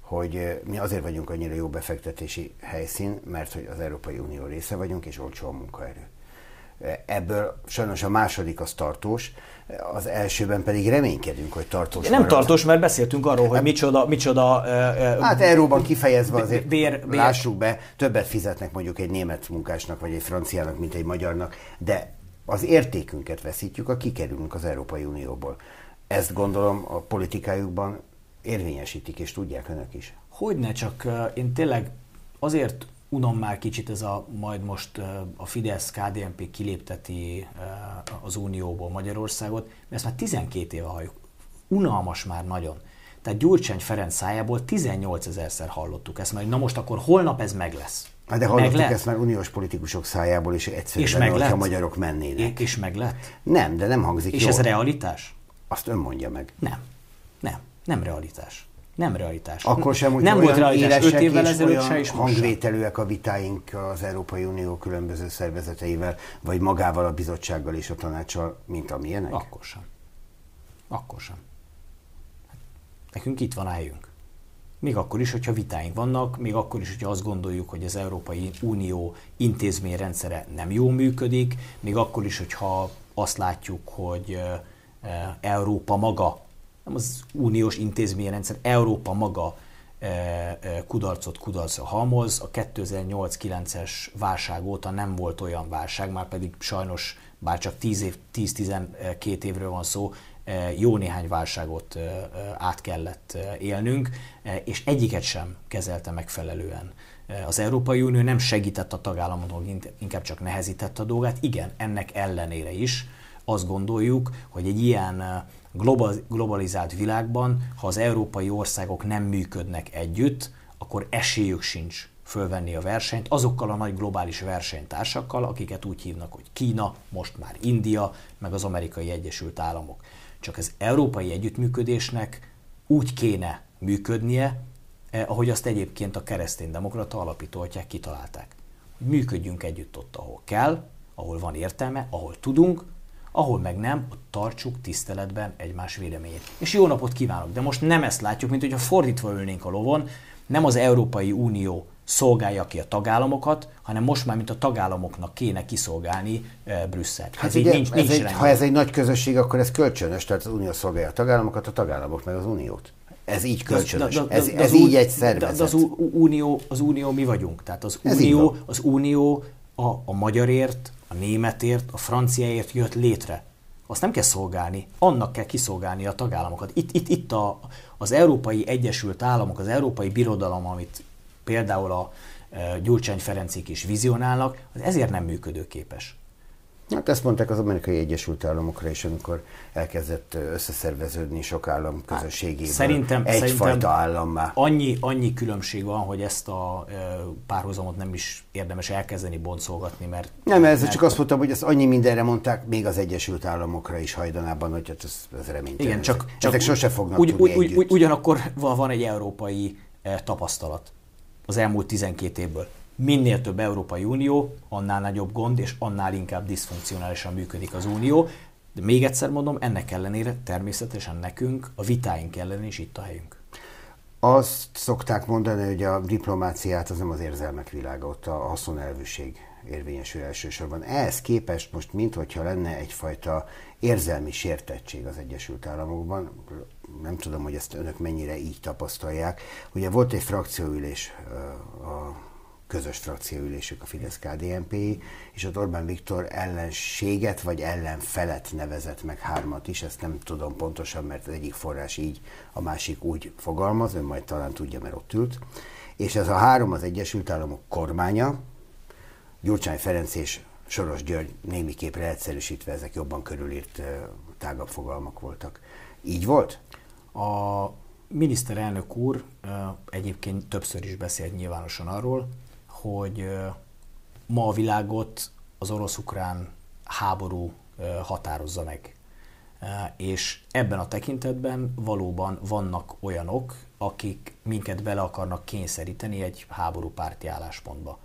hogy mi azért vagyunk annyira jó befektetési helyszín, mert hogy az Európai Unió része vagyunk, és olcsó a munkaerő. Ebből sajnos a második az tartós, az elsőben pedig reménykedünk, hogy tartós Nem marad. tartós, mert beszéltünk arról, hogy micsoda, micsoda eh, Hát euróban kifejezve azért Bér- bér- lássuk be, többet fizetnek mondjuk egy német munkásnak, vagy egy franciának, mint egy magyarnak, de az értékünket veszítjük, ha kikerülünk az Európai Unióból. Ezt gondolom a politikájukban érvényesítik, és tudják önök is. Hogyne, csak uh, én tényleg azért unom már kicsit ez a majd most a Fidesz KDNP kilépteti az Unióból Magyarországot, mert ezt már 12 éve halljuk. Unalmas már nagyon. Tehát Gyurcsány Ferenc szájából 18 ezerszer hallottuk ezt, mert na most akkor holnap ez meg lesz. Hát de hallottuk meg ezt már uniós politikusok szájából, és egyszerűen, és meg lett? a magyarok mennének. És meg lett? Nem, de nem hangzik És jól. ez realitás? Azt ön mondja meg. Nem. Nem. Nem realitás. Nem realitás. Akkor sem, hogy nem volt realitás 5 évvel ezelőtt se, sem. hangvételűek a vitáink az Európai Unió különböző szervezeteivel, vagy magával a bizottsággal és a tanácssal, mint amilyenek? Akkor sem. Akkor sem. Nekünk itt van álljunk. Még akkor is, hogyha vitáink vannak, még akkor is, hogyha azt gondoljuk, hogy az Európai Unió intézményrendszere nem jól működik, még akkor is, hogyha azt látjuk, hogy ö, Európa maga, nem az uniós intézményrendszer, Európa maga ö, ö, kudarcot kudarcra halmoz. A 2008-9-es válság óta nem volt olyan válság, már pedig sajnos, bár csak 10 év, 10-12 évről van szó, eh, jó néhány válságot át kellett élnünk, és egyiket sem kezelte megfelelően. Az Európai Unió nem segített a tagállamoknak, inkább csak nehezítette a dolgát. Igen, ennek ellenére is azt gondoljuk, hogy egy ilyen globalizált világban, ha az európai országok nem működnek együtt, akkor esélyük sincs fölvenni a versenyt azokkal a nagy globális versenytársakkal, akiket úgy hívnak, hogy Kína, most már India, meg az amerikai Egyesült Államok. Csak az európai együttműködésnek úgy kéne működnie, eh, ahogy azt egyébként a kereszténydemokrata alapítóatják kitalálták. Hogy működjünk együtt ott, ahol kell, ahol van értelme, ahol tudunk, ahol meg nem, ott tartsuk tiszteletben egymás véleményét. És jó napot kívánok! De most nem ezt látjuk, mint hogyha fordítva ülnénk a lovon, nem az Európai Unió szolgálja ki a tagállamokat, hanem most már, mint a tagállamoknak kéne kiszolgálni e, Brüsszelt. Hát ez ugye, nincs, nincs ez egy, ha ez egy nagy közösség, akkor ez kölcsönös, tehát az Unió szolgálja a tagállamokat, a tagállamok meg az Uniót. Ez így kölcsönös. De, de, de, ez, ez így egy szervezet. De az unió, az unió mi vagyunk. Tehát az ez unió, az unió a, a magyarért, a németért, a franciáért jött létre. Azt nem kell szolgálni, annak kell kiszolgálni a tagállamokat. Itt, itt, itt a, az Európai Egyesült Államok, az Európai Birodalom, amit például a e, Gyurcsány Ferencik is vizionálnak, az ezért nem működőképes. Hát ezt mondták az amerikai Egyesült Államokra is, amikor elkezdett összeszerveződni sok állam hát, közösségében. Hát, szerintem, egyfajta szerintem állammá. Annyi, annyi különbség van, hogy ezt a párhuzamot nem is érdemes elkezdeni boncolgatni, mert... Nem, ez mert, csak azt mondtam, hogy ezt annyi mindenre mondták, még az Egyesült Államokra is hajdanában, hogy hát ez, ez reménytelen. Igen, csak, csak ezek sose fognak úgy, tudni úgy, úgy, Ugyanakkor van, van egy európai tapasztalat az elmúlt 12 évből minél több Európai Unió, annál nagyobb gond, és annál inkább diszfunkcionálisan működik az Unió. De még egyszer mondom, ennek ellenére természetesen nekünk, a vitáink ellenére is itt a helyünk. Azt szokták mondani, hogy a diplomáciát az nem az érzelmek világa, ott a haszonelvűség érvényesül elsősorban. Ehhez képest most minthogyha lenne egyfajta érzelmi sértettség az Egyesült Államokban, nem tudom, hogy ezt önök mennyire így tapasztalják. Ugye volt egy frakcióülés a közös frakcióülésük a fidesz kdnp és ott Orbán Viktor ellenséget vagy ellenfelet nevezett meg hármat is, ezt nem tudom pontosan, mert az egyik forrás így, a másik úgy fogalmaz, ön majd talán tudja, mert ott ült. És ez a három az Egyesült Államok kormánya, Gyurcsány Ferenc és Soros György némiképp egyszerűsítve ezek jobban körülírt tágabb fogalmak voltak. Így volt? A miniszterelnök úr egyébként többször is beszélt nyilvánosan arról, hogy ma a világot az orosz-ukrán háború határozza meg. És ebben a tekintetben valóban vannak olyanok, akik minket bele akarnak kényszeríteni egy háborúpárti álláspontba.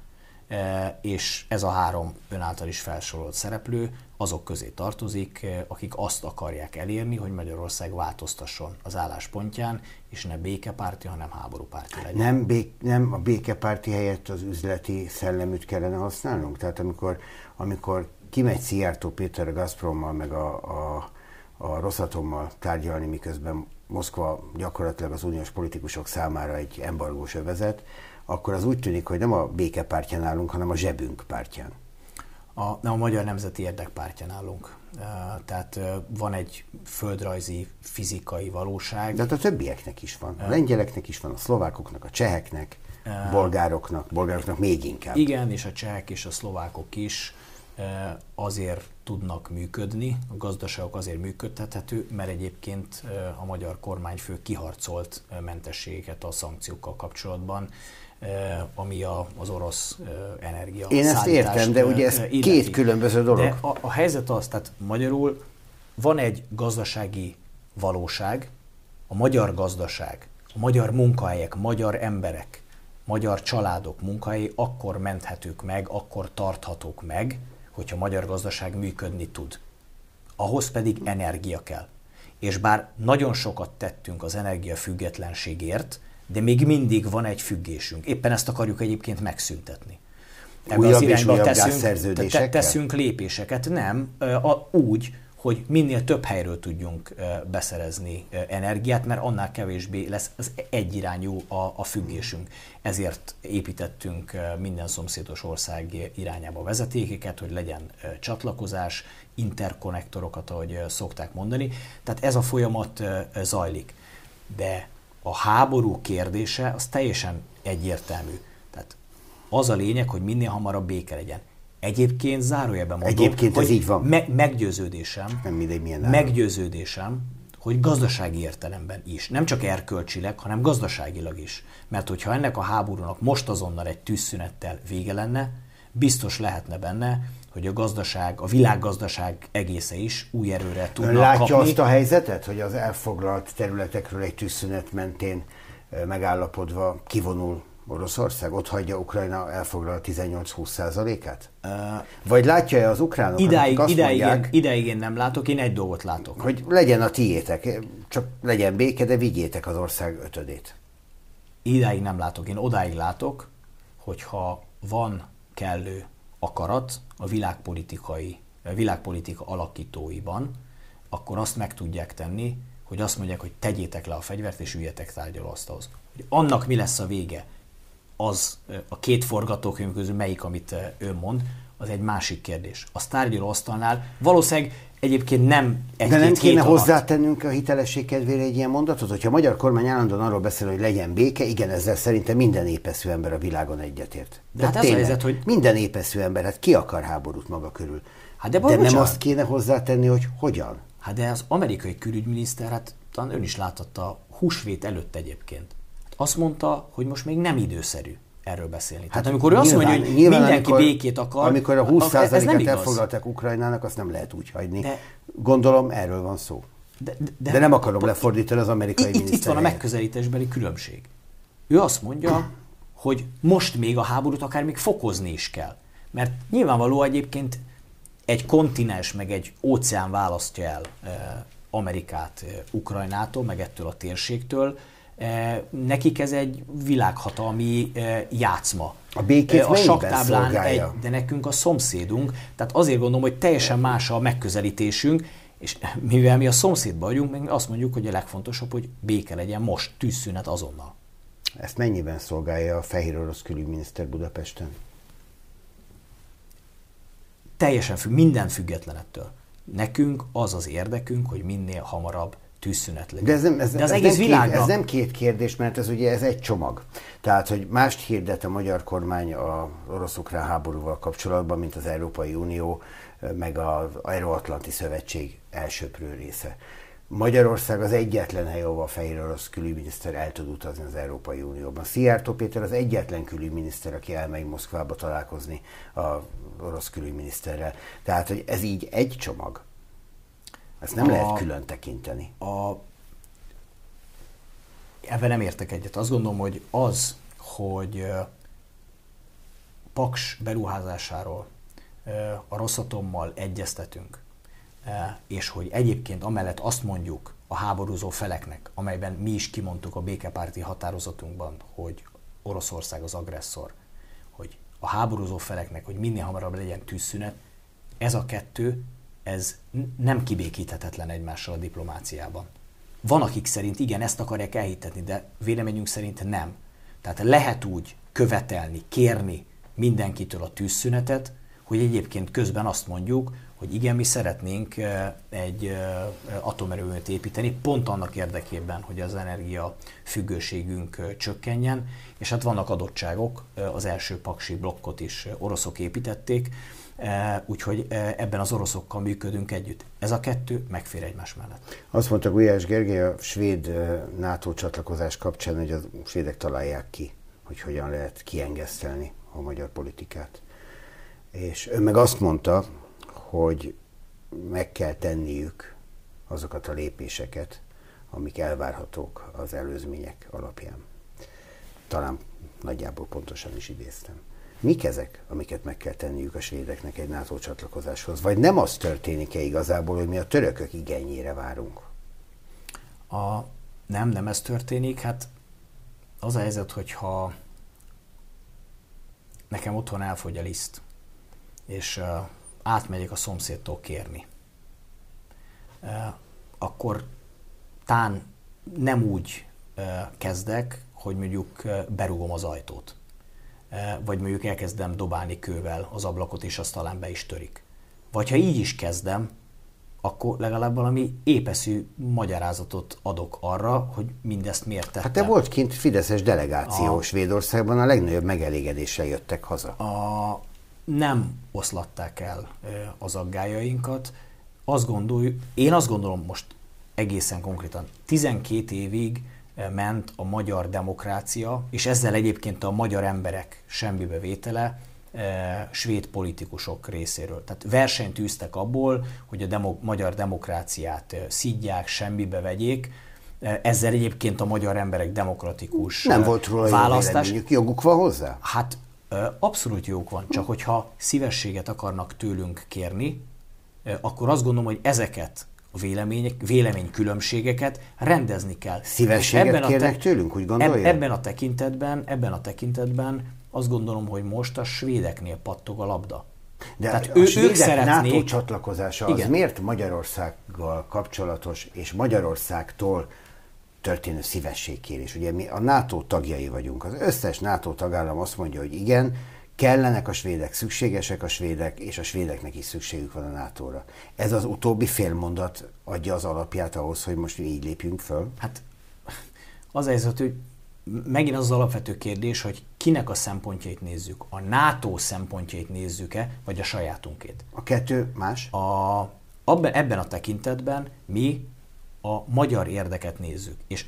És ez a három ön is felsorolt szereplő azok közé tartozik, akik azt akarják elérni, hogy Magyarország változtasson az álláspontján, és ne békepárti, hanem háborúpárti legyen. Nem, bék, nem a békepárti helyett az üzleti szelleműt kellene használnunk? Tehát amikor, amikor kimegy Szijjártó Péter a Gazprommal, meg a, a, a Rosszatommal tárgyalni, miközben Moszkva gyakorlatilag az uniós politikusok számára egy embargós övezet, akkor az úgy tűnik, hogy nem a békepártján állunk, hanem a zsebünk pártján a, nem a Magyar Nemzeti Érdekpártján állunk. Tehát van egy földrajzi, fizikai valóság. De hát a többieknek is van. A lengyeleknek is van, a szlovákoknak, a cseheknek, a bolgároknak, bolgároknak még inkább. Igen, és a csehek és a szlovákok is azért tudnak működni, a gazdaságok azért működtethető, mert egyébként a magyar kormányfő kiharcolt mentességeket a szankciókkal kapcsolatban, ami a, az orosz eh, energia Én ezt értem, de ugye ez illeti. két különböző dolog. De a, a helyzet az, tehát magyarul van egy gazdasági valóság, a magyar gazdaság, a magyar munkahelyek, magyar emberek, magyar családok munkahelyei akkor menthetők meg, akkor tarthatók meg, hogyha a magyar gazdaság működni tud. Ahhoz pedig energia kell. És bár nagyon sokat tettünk az energia függetlenségért, de még mindig van egy függésünk. Éppen ezt akarjuk egyébként megszüntetni. Ebben újabb az irányba teszünk, te, teszünk lépéseket, nem, a, úgy, hogy minél több helyről tudjunk beszerezni energiát, mert annál kevésbé lesz az egyirányú a, a függésünk. Ezért építettünk minden szomszédos ország irányába vezetékeket, hogy legyen csatlakozás, interkonnektorokat, ahogy szokták mondani. Tehát ez a folyamat zajlik. De a háború kérdése az teljesen egyértelmű. Tehát az a lényeg, hogy minél hamarabb béke legyen. Egyébként zárójelben mondom, Egyébként hogy ez így van. Me- meggyőződésem, Nem mindegy, milyen meggyőződésem, hogy gazdasági értelemben is, nem csak erkölcsileg, hanem gazdaságilag is. Mert hogyha ennek a háborúnak most azonnal egy tűzszünettel vége lenne, biztos lehetne benne, hogy a gazdaság, a világgazdaság egésze is új erőre tudna Ön látja kapni. azt a helyzetet, hogy az elfoglalt területekről egy tűzszünet mentén megállapodva kivonul Oroszország? Ott hagyja Ukrajna elfoglalt 18-20 százalékát? Uh, Vagy látja-e az ukránokat, idáig, azt idáig, mondják, én, idáig én nem látok, én egy dolgot látok. Hogy legyen a tiétek, csak legyen béke, de vigyétek az ország ötödét. Idáig nem látok, én odáig látok, hogyha van kellő akarat a világpolitikai, a világpolitika alakítóiban, akkor azt meg tudják tenni, hogy azt mondják, hogy tegyétek le a fegyvert és üljetek tárgyalóasztalhoz. Hogy annak mi lesz a vége, az a két forgatókönyv közül melyik, amit ő mond, az egy másik kérdés. A tárgyalóasztalnál valószínűleg egyébként nem egy De nem kéne alatt. hozzátennünk a hitelesség kedvére egy ilyen mondatot, hogyha a magyar kormány állandóan arról beszél, hogy legyen béke, igen, ezzel szerintem minden épeszű ember a világon egyetért. De, de hát tényleg, ez a helyzet, hogy... Minden épeszű ember, hát ki akar háborút maga körül? Hát de, de nem azt kéne hozzátenni, hogy hogyan? Hát de az amerikai külügyminiszter, hát talán ön is látotta húsvét előtt egyébként. Hát azt mondta, hogy most még nem időszerű erről beszélni. Hát Tehát amikor ő azt mondja, hogy nyilván, mindenki amikor, békét akar, amikor a 20%-et elfoglalták Ukrajnának, azt nem lehet úgy hagyni. De, Gondolom erről van szó. De, de, de, de nem akarom lefordítani az amerikai itt, itt van a megközelítésbeli különbség. Ő azt mondja, hogy most még a háborút akár még fokozni is kell. Mert nyilvánvaló egyébként egy kontinens, meg egy óceán választja el eh, Amerikát eh, Ukrajnától, meg ettől a térségtől, nekik ez egy világhatalmi eh, játszma. A békét eh, a saktáblán egy, de nekünk a szomszédunk, tehát azért gondolom, hogy teljesen más a megközelítésünk, és mivel mi a szomszédban vagyunk, mi azt mondjuk, hogy a legfontosabb, hogy béke legyen most, tűzszünet azonnal. Ezt mennyiben szolgálja a fehér orosz külügyminiszter Budapesten? Teljesen függ, minden független ettől. Nekünk az az érdekünk, hogy minél hamarabb tűzszünet legyen. De ez nem, ez, De az ez egész nem két, ez nem két kérdés, mert ez ugye ez egy csomag. Tehát, hogy mást hirdet a magyar kormány a orosz-ukrán háborúval kapcsolatban, mint az Európai Unió, meg az Euróatlanti Szövetség elsőprő része. Magyarország az egyetlen hely, ahol a fehér orosz külügyminiszter el tud utazni az Európai Unióban. Szijjártó Péter az egyetlen külügyminiszter, aki elmegy Moszkvába találkozni a orosz külügyminiszterrel. Tehát, hogy ez így egy csomag. Ezt nem a, lehet külön tekinteni. A, ebben nem értek egyet. Azt gondolom, hogy az, hogy Paks beruházásáról a Rosszatommal egyeztetünk, és hogy egyébként amellett azt mondjuk a háborúzó feleknek, amelyben mi is kimondtuk a békepárti határozatunkban, hogy Oroszország az agresszor, hogy a háborúzó feleknek, hogy minél hamarabb legyen tűzszünet, ez a kettő ez nem kibékíthetetlen egymással a diplomáciában. Van, akik szerint igen, ezt akarják elhitetni, de véleményünk szerint nem. Tehát lehet úgy követelni, kérni mindenkitől a tűzszünetet, hogy egyébként közben azt mondjuk, hogy igen, mi szeretnénk egy atomerőművet építeni, pont annak érdekében, hogy az energia függőségünk csökkenjen, és hát vannak adottságok, az első paksi blokkot is oroszok építették, úgyhogy e, ebben az oroszokkal működünk együtt. Ez a kettő megfér egymás mellett. Azt mondta Gulyás Gergely a svéd e, NATO csatlakozás kapcsán, hogy a svédek találják ki, hogy hogyan lehet kiengesztelni a magyar politikát. És ő meg azt mondta, hogy meg kell tenniük azokat a lépéseket, amik elvárhatók az előzmények alapján. Talán nagyjából pontosan is idéztem. Mik ezek, amiket meg kell tenniük a svédeknek egy NATO csatlakozáshoz? Vagy nem az történik-e igazából, hogy mi a törökök igényére várunk? A, nem, nem ez történik. Hát az a helyzet, hogyha nekem otthon elfogy a liszt, és uh, átmegyek a szomszédtól kérni, uh, akkor tán nem úgy uh, kezdek, hogy mondjuk uh, berugom az ajtót vagy mondjuk elkezdem dobálni kővel az ablakot, és azt talán be is törik. Vagy ha így is kezdem, akkor legalább valami épeszű magyarázatot adok arra, hogy mindezt miért tettem. Hát te volt kint Fideszes delegáció a, Svédországban, a legnagyobb megelégedéssel jöttek haza. A, nem oszlatták el az aggájainkat. Azt gondoljuk, én azt gondolom most egészen konkrétan. 12 évig ment a magyar demokrácia, és ezzel egyébként a magyar emberek semmibe vétele svéd politikusok részéről. Tehát versenyt űztek abból, hogy a demo, magyar demokráciát szidják, semmibe vegyék, ezzel egyébként a magyar emberek demokratikus Nem volt róla választás. Joguk van hozzá? Hát abszolút jók van, csak hogyha szívességet akarnak tőlünk kérni, akkor azt gondolom, hogy ezeket a vélemények, véleménykülönbségeket rendezni kell. Szívességet ebben kérnek a te- tőlünk, úgy gondolja? Ebben a tekintetben, ebben a tekintetben azt gondolom, hogy most a svédeknél pattog a labda. De Tehát a ő, ők szeretnék... NATO csatlakozása az Igen. miért Magyarországgal kapcsolatos, és Magyarországtól történő szívességkérés. Ugye mi a NATO tagjai vagyunk. Az összes NATO tagállam azt mondja, hogy igen, kellenek a svédek, szükségesek a svédek, és a svédeknek is szükségük van a NATO-ra. Ez az utóbbi félmondat adja az alapját ahhoz, hogy most így lépjünk föl? Hát az a helyzet, hogy megint az, az alapvető kérdés, hogy kinek a szempontjait nézzük. A NATO szempontjait nézzük-e, vagy a sajátunkét? A kettő más? A, abben, ebben a tekintetben mi a magyar érdeket nézzük. És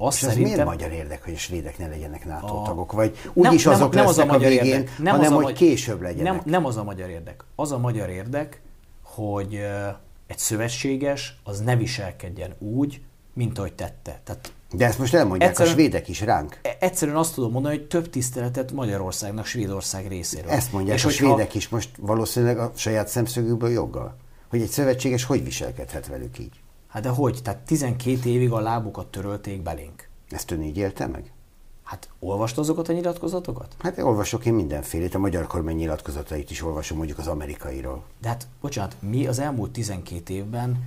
azt és szerintem... miért magyar érdek, hogy a svédek ne legyenek NATO a... tagok? Vagy úgyis nem, azok nem, nem az a, magyar a végén, érdek. Nem hanem az a, hogy később legyenek? Nem, nem az a magyar érdek. Az a magyar érdek, hogy egy szövetséges az ne viselkedjen úgy, mint ahogy tette. Tehát de ezt most elmondják egyszerűen, a svédek is ránk. E- egyszerűen azt tudom mondani, hogy több tiszteletet Magyarországnak Svédország részéről. Ezt mondják és a svédek is most valószínűleg a saját szemszögükből joggal. Hogy egy szövetséges hogy viselkedhet velük így? Hát de hogy? Tehát 12 évig a lábukat törölték belénk. Ezt ön így élte meg? Hát olvast azokat a nyilatkozatokat? Hát olvasok én mindenfélét, a magyar kormány nyilatkozatait is olvasom mondjuk az amerikairól. De hát, bocsánat, mi az elmúlt 12 évben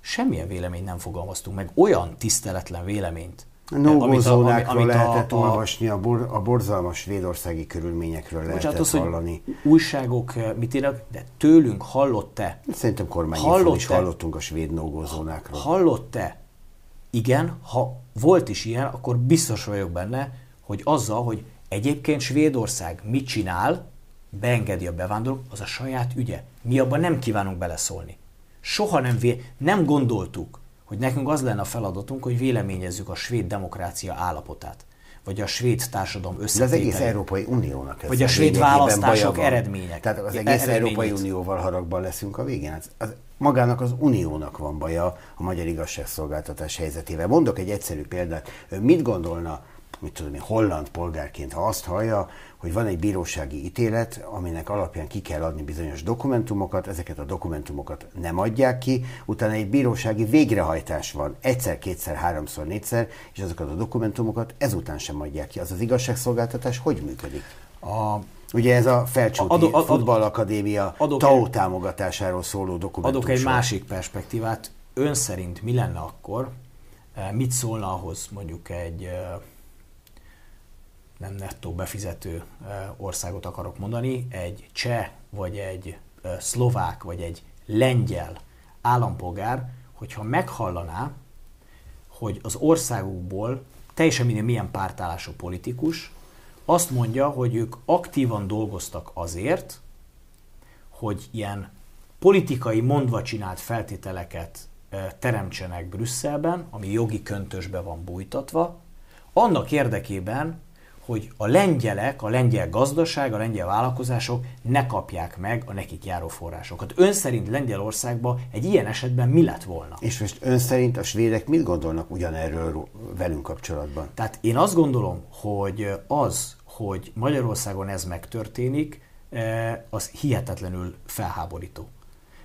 semmilyen véleményt nem fogalmaztunk meg, olyan tiszteletlen véleményt, No-go lehetett a, a, olvasni, a, bor, a borzalmas svédországi körülményekről lehetett az, hallani. Újságok eh, mit írnak, de tőlünk hallott-e? Szerintem kormányinfon is hallottunk a svéd no zónákról. Hallott-e? Igen, ha volt is ilyen, akkor biztos vagyok benne, hogy azzal, hogy egyébként Svédország mit csinál, beengedi a bevándorlók, az a saját ügye. Mi abban nem kívánunk beleszólni. Soha nem, vé- nem gondoltuk, hogy nekünk az lenne a feladatunk, hogy véleményezzük a svéd demokrácia állapotát vagy a svéd társadalom összetételét. De az egész Európai Uniónak ez Vagy a svéd választások eredmények. Tehát az egész Európai Unióval haragban leszünk a végén. Az, az, magának az Uniónak van baja a magyar igazságszolgáltatás helyzetével. Mondok egy egyszerű példát. Ön mit gondolna, mit tudom én, holland polgárként, ha azt hallja, hogy van egy bírósági ítélet, aminek alapján ki kell adni bizonyos dokumentumokat, ezeket a dokumentumokat nem adják ki, utána egy bírósági végrehajtás van, egyszer, kétszer, háromszor, négyszer, és azokat a dokumentumokat ezután sem adják ki. Az az igazságszolgáltatás hogy működik? A Ugye ez a Felcsúti adok, adok, Futballakadémia TAO támogatásáról szóló dokumentum. Adok egy másik perspektívát. Ön szerint mi lenne akkor, eh, mit szólna ahhoz mondjuk egy eh, nem nettó befizető országot akarok mondani, egy cseh, vagy egy szlovák, vagy egy lengyel állampolgár, hogyha meghallaná, hogy az országukból teljesen minden milyen pártállású politikus azt mondja, hogy ők aktívan dolgoztak azért, hogy ilyen politikai mondva csinált feltételeket teremtsenek Brüsszelben, ami jogi köntösbe van bújtatva, annak érdekében, hogy a lengyelek, a lengyel gazdaság, a lengyel vállalkozások ne kapják meg a nekik járó forrásokat. Ön szerint Lengyelországban egy ilyen esetben mi lett volna? És most ön szerint a svédek mit gondolnak ugyanerről velünk kapcsolatban? Tehát én azt gondolom, hogy az, hogy Magyarországon ez megtörténik, eh, az hihetetlenül felháborító.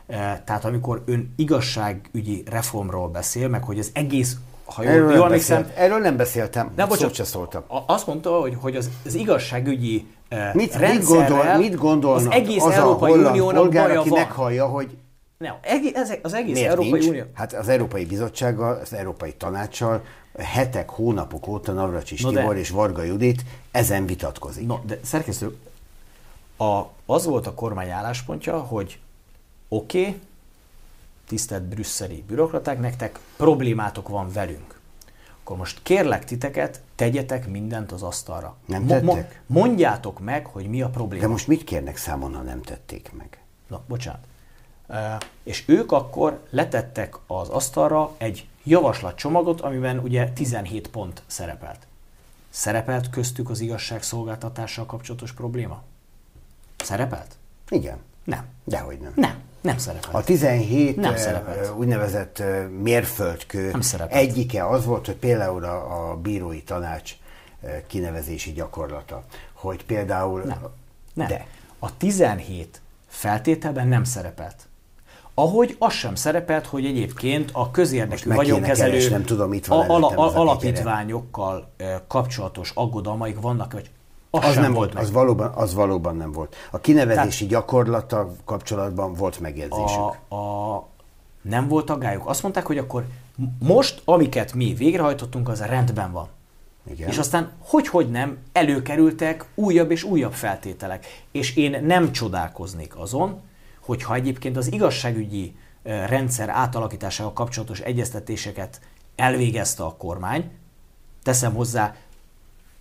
Eh, tehát amikor ön igazságügyi reformról beszél, meg hogy az egész ha jól, erről, jól emlékszem, erről nem beszéltem, nem, szót se szóltam. Azt mondta, hogy, hogy az, az igazságügyi uh, mit, mit, gondol, mit gondolnak az egész az Európai Uniónak polgár, aki van. meghallja, hogy nem, egész, az egész Miért Európai nincs? Unió. Hát az Európai Bizottsággal, az Európai Tanácssal hetek, hónapok óta Navracsis no Tibor de, és Varga Judit ezen vitatkozik. No, de szerkesztő, a, az volt a kormány álláspontja, hogy oké, okay, tisztelt brüsszeli bürokraták, nektek problémátok van velünk. Akkor most kérlek titeket, tegyetek mindent az asztalra. Nem tettek? Mo- mondjátok meg, hogy mi a probléma. De most mit kérnek számon, ha nem tették meg? Na, bocsánat. És ők akkor letettek az asztalra egy javaslatcsomagot, amiben ugye 17 pont szerepelt. Szerepelt köztük az igazságszolgáltatással kapcsolatos probléma? Szerepelt? Igen. Nem. Dehogy nem. Nem, nem szerepelt. A 17 Nem szerepelt. úgynevezett mérföldkő Nem szerepelt. egyike az volt, hogy például a, a bírói tanács kinevezési gyakorlata, hogy például... Nem. Nem. De. A 17 feltételben nem szerepelt. Ahogy az sem szerepelt, hogy egyébként a közérdekű vagyonkezelő keresnem, tudom, itt van a- az a alapítványokkal kapcsolatos aggodalmaik vannak, vagy az, nem volt meg. az valóban, az valóban nem volt. A kinevezési gyakorlata kapcsolatban volt megjegyzésük. a, a, nem volt aggályuk. Azt mondták, hogy akkor most, amiket mi végrehajtottunk, az rendben van. Igen. És aztán, hogy-hogy nem, előkerültek újabb és újabb feltételek. És én nem csodálkoznék azon, hogyha egyébként az igazságügyi rendszer átalakításával kapcsolatos egyeztetéseket elvégezte a kormány, teszem hozzá,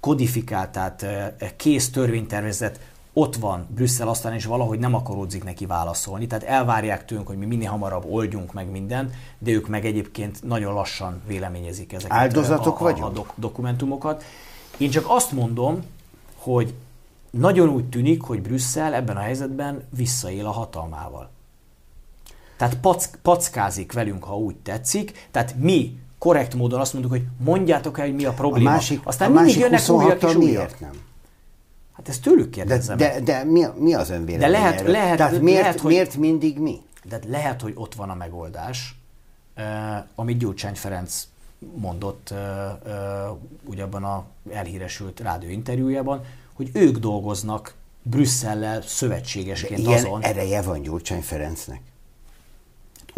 kodifikált, tehát eh, kész törvénytervezet ott van Brüsszel aztán, és valahogy nem akaródzik neki válaszolni. Tehát elvárják tőlünk, hogy mi minél hamarabb oldjunk meg mindent, de ők meg egyébként nagyon lassan véleményezik ezeket Áldozatok a, a, a dok- dokumentumokat. Én csak azt mondom, hogy nagyon úgy tűnik, hogy Brüsszel ebben a helyzetben visszaél a hatalmával. Tehát pack, packázik velünk, ha úgy tetszik. Tehát mi korrekt módon azt mondjuk, hogy mondjátok el, hogy mi a A probléma. másik, Aztán a mindig másik jönnek újak 26 és újak. miért nem? Hát ezt tőlük De, kérdezem. de, de mi, a- mi az önvélemény De lehet- erről? lehet- Tehát miért, lehet, hogy- miért mindig mi? De lehet, hogy ott van a megoldás, eh, amit Gyurcsány Ferenc mondott eh, eh, ugye abban a elhíresült rádióinterjújában, hogy ők dolgoznak Brüsszellel szövetségesként Ilyen azon. ereje van Gyurcsány Ferencnek.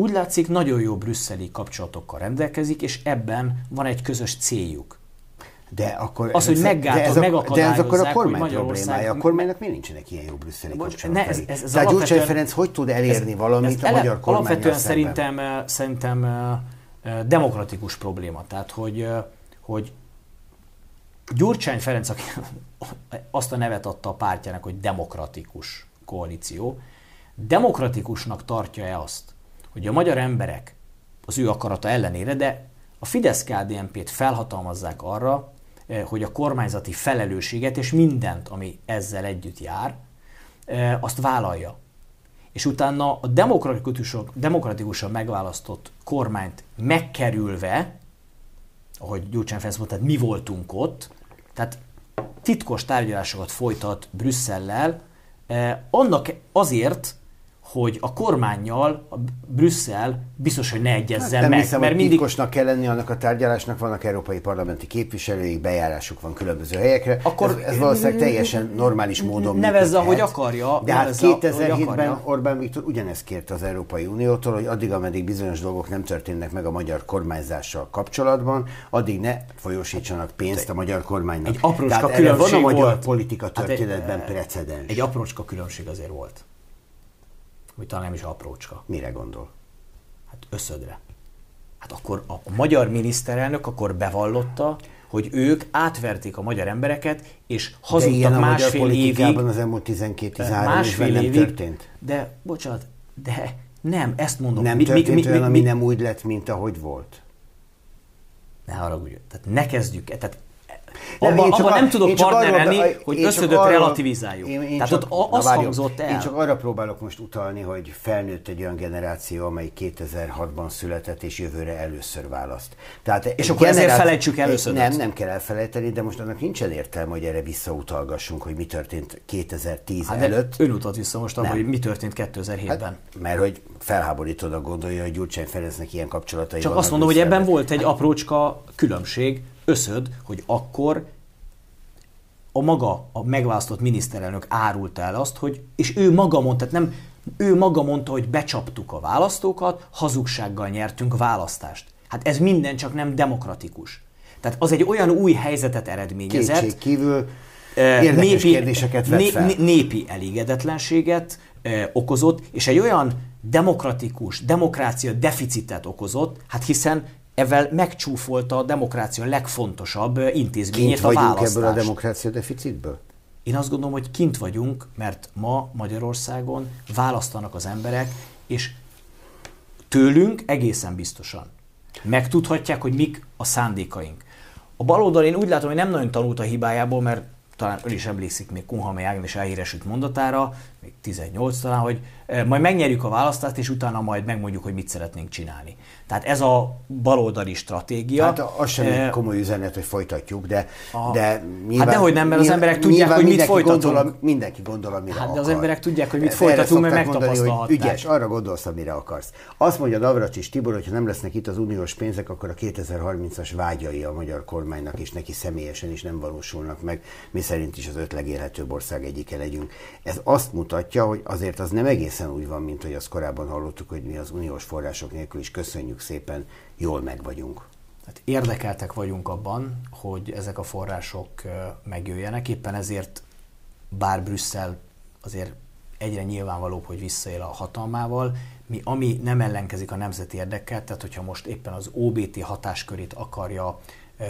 Úgy látszik, nagyon jó brüsszeli kapcsolatokkal rendelkezik, és ebben van egy közös céljuk. De akkor Az, hogy ez- meggátol- de ez, a, de ez megakadályozzák, akkor a kormány problémája. A kormánynak miért nincsenek ilyen jó brüsszeli kapcsolatai? ne, ez- ez- ez Tehát Gyurcsány Ferenc hogy tud elérni valamit a ele- magyar kormányon Alapvetően szemben? szerintem, szerintem demokratikus probléma. Tehát, hogy, hogy Gyurcsány Ferenc, aki azt a nevet adta a pártjának, hogy demokratikus koalíció, demokratikusnak tartja-e azt, hogy a magyar emberek az ő akarata ellenére, de a fidesz kdnp t felhatalmazzák arra, eh, hogy a kormányzati felelősséget és mindent, ami ezzel együtt jár, eh, azt vállalja. És utána a demokratikusan, megválasztott kormányt megkerülve, ahogy Gyurcsány Ferenc mondta, tehát mi voltunk ott, tehát titkos tárgyalásokat folytat Brüsszellel, eh, annak azért, hogy a kormányjal a Brüsszel biztos, hogy ne egyezzen Hát meg, hiszem, mert hogy mindig titkosnak kell lenni annak a tárgyalásnak, vannak európai parlamenti képviselőik, bejárásuk van különböző helyekre. Akkor- ez, ez valószínűleg teljesen normális módon Nevezze, ahogy akarja, De hát nevezze, ahogy 2007-ben akarja. Orbán Viktor ugyanezt kérte az Európai Uniótól, hogy addig, ameddig bizonyos dolgok nem történnek meg a magyar kormányzással kapcsolatban, addig ne folyósítsanak pénzt a magyar kormánynak. Egy aprócska Tehát erre van a különbség magyar volt. politika Hát egy- történetben precedens. Egy aprócska különbség azért volt. Vagy talán nem is aprócska. Mire gondol? Hát összödre. Hát akkor a, magyar miniszterelnök akkor bevallotta, hogy ők átverték a magyar embereket, és De hazudtak magyar másfél évig. az elmúlt 12-13 évben másfél nem évig, történt. De, bocsánat, de nem, ezt mondom. Nem Mi- mi- történt mi- mi- olyan, mi- ami nem úgy lett, mint ahogy volt. Ne haragudj, tehát ne kezdjük, tehát Nem, abban, én csak a- nem tudok partnerelni, hogy összödött relativizáljuk. Én, én Tehát csak, ott a- az na várjon, hangzott el. Én csak arra próbálok most utalni, hogy felnőtt egy olyan generáció, amely 2006-ban született, és jövőre először választ. Tehát És akkor ezért generá- felejtsük először. Nem, nem kell elfelejteni, de most annak nincsen értelme, hogy erre visszautalgassunk, hogy mi történt 2010 Hát előtt. ön utat vissza most abban, hogy mi történt 2007-ben. Hát, mert hogy felháborítónak gondolja, hogy Gyurcsány Ferencnek ilyen kapcsolatai Csak azt mondom, hogy ebben volt egy aprócska különbség, összöd, hogy akkor a maga, a megválasztott miniszterelnök árulta el azt, hogy, és ő maga mondta, tehát nem, ő maga mondta, hogy becsaptuk a választókat, hazugsággal nyertünk választást. Hát ez minden csak nem demokratikus. Tehát az egy olyan új helyzetet eredményezett, Kétség kívül eh, érdekes kérdéseket vett fel. né- népi elégedetlenséget eh, okozott, és egy olyan demokratikus, demokrácia deficitet okozott, hát hiszen ezzel megcsúfolta a demokrácia legfontosabb intézményét, Kint a vagyunk választást. ebből a demokrácia deficitből? Én azt gondolom, hogy kint vagyunk, mert ma Magyarországon választanak az emberek, és tőlünk egészen biztosan. Megtudhatják, hogy mik a szándékaink. A baloldal én úgy látom, hogy nem nagyon tanult a hibájából, mert talán ön is emlékszik még Kunhalmai Ágnes elhíresült mondatára, még 18 talán, hogy majd megnyerjük a választást, és utána majd megmondjuk, hogy mit szeretnénk csinálni. Tehát ez a baloldali stratégia. Hát az sem egy komoly üzenet, hogy folytatjuk, de, a, de nyilván, Hát dehogy nem, mert az emberek tudják, hogy mit folytatunk. Gondol, mindenki gondol, amire Hát de az emberek tudják, hogy mit folytatunk, mert megtapasztalhatták. Ügyes, arra gondolsz, amire akarsz. Azt mondja Navracsis Tibor, hogy ha nem lesznek itt az uniós pénzek, akkor a 2030-as vágyai a magyar kormánynak és neki személyesen is nem valósulnak meg, mi szerint is az öt legélhetőbb ország egyike legyünk. Ez azt mutatja, hogy azért az nem egészen úgy van, mint hogy azt korábban hallottuk, hogy mi az uniós források nélkül is köszönjük szépen, jól meg vagyunk. Tehát érdekeltek vagyunk abban, hogy ezek a források megjöjjenek, éppen ezért bár Brüsszel azért egyre nyilvánvalóbb, hogy visszaél a hatalmával, mi ami nem ellenkezik a nemzeti érdekkel, tehát hogyha most éppen az OBT hatáskörét akarja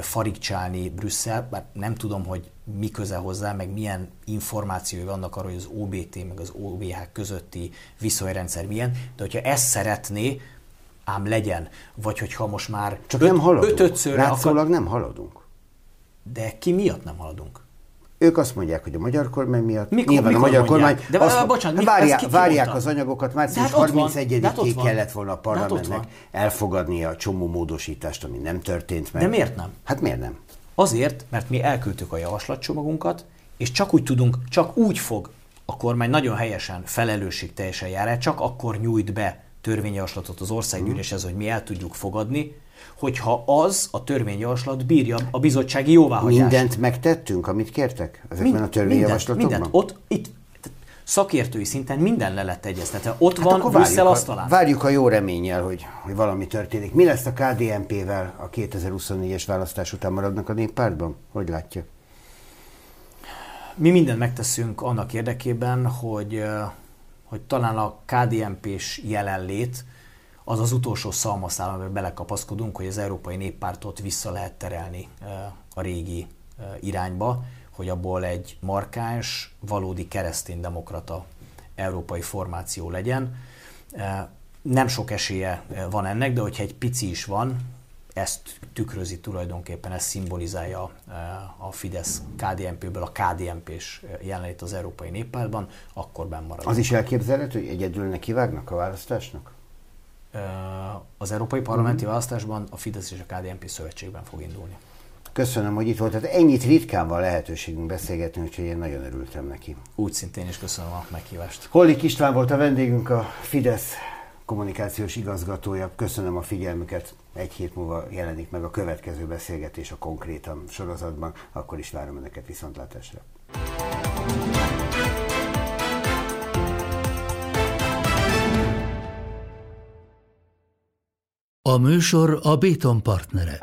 farigcsálni Brüsszel, bár nem tudom, hogy mi köze hozzá, meg milyen információi vannak arról, hogy az OBT meg az OBH közötti viszonyrendszer milyen, de hogyha ezt szeretné, ám legyen, vagy hogyha most már Csak öt, nem haladunk. ötötszörre akar... nem haladunk. De ki miatt nem haladunk? Ők azt mondják, hogy a magyar kormány miatt, mikor, nyilván mikor a magyar mondják? kormány de, azt, bocsánat, várják, ki, várják az anyagokat, március hát 31-ig hát kellett volna a hát parlamentnek elfogadnia a csomó módosítást, ami nem történt meg. De miért nem? Hát miért nem? Azért, mert mi elküldtük a javaslatcsomagunkat, és csak úgy tudunk, csak úgy fog a kormány nagyon helyesen, felelősségteljesen jár el, csak akkor nyújt be törvényjavaslatot az országgyűléshez, hogy mi el tudjuk fogadni, hogyha az a törvényjavaslat bírja a bizottsági jóváhagyást. Mindent megtettünk, amit kértek ezekben Mind, a törvényjavaslatokban? Mindent, mindent. Ott, itt, szakértői szinten minden le lett egyeztetve. Ott hát van Brüsszel asztalán. Várjuk a jó reménnyel, hogy, hogy valami történik. Mi lesz a KDNP-vel a 2024-es választás után maradnak a néppártban? Hogy látja? Mi mindent megteszünk annak érdekében, hogy, hogy talán a KDNP-s jelenlét az az utolsó szalmaszál, amiben belekapaszkodunk, hogy az Európai Néppártot vissza lehet terelni a régi irányba, hogy abból egy markáns, valódi kereszténydemokrata európai formáció legyen. Nem sok esélye van ennek, de hogyha egy pici is van, ezt tükrözi tulajdonképpen, ezt szimbolizálja a Fidesz KDNP-ből a KDNP-s jelenlét az Európai Néppártban, akkor benn marad. Az is elképzelhető, hogy egyedül nekivágnak a választásnak? Az Európai Parlamenti választásban a Fidesz és a KDNP szövetségben fog indulni. Köszönöm, hogy itt volt. Tehát ennyit ritkán van lehetőségünk beszélgetni, úgyhogy én nagyon örültem neki. Úgy szintén is köszönöm a meghívást. Hollik István volt a vendégünk, a Fidesz kommunikációs igazgatója. Köszönöm a figyelmüket. Egy hét múlva jelenik meg a következő beszélgetés a konkrétan sorozatban. Akkor is várom Önöket viszontlátásra. A műsor a Béton partnere.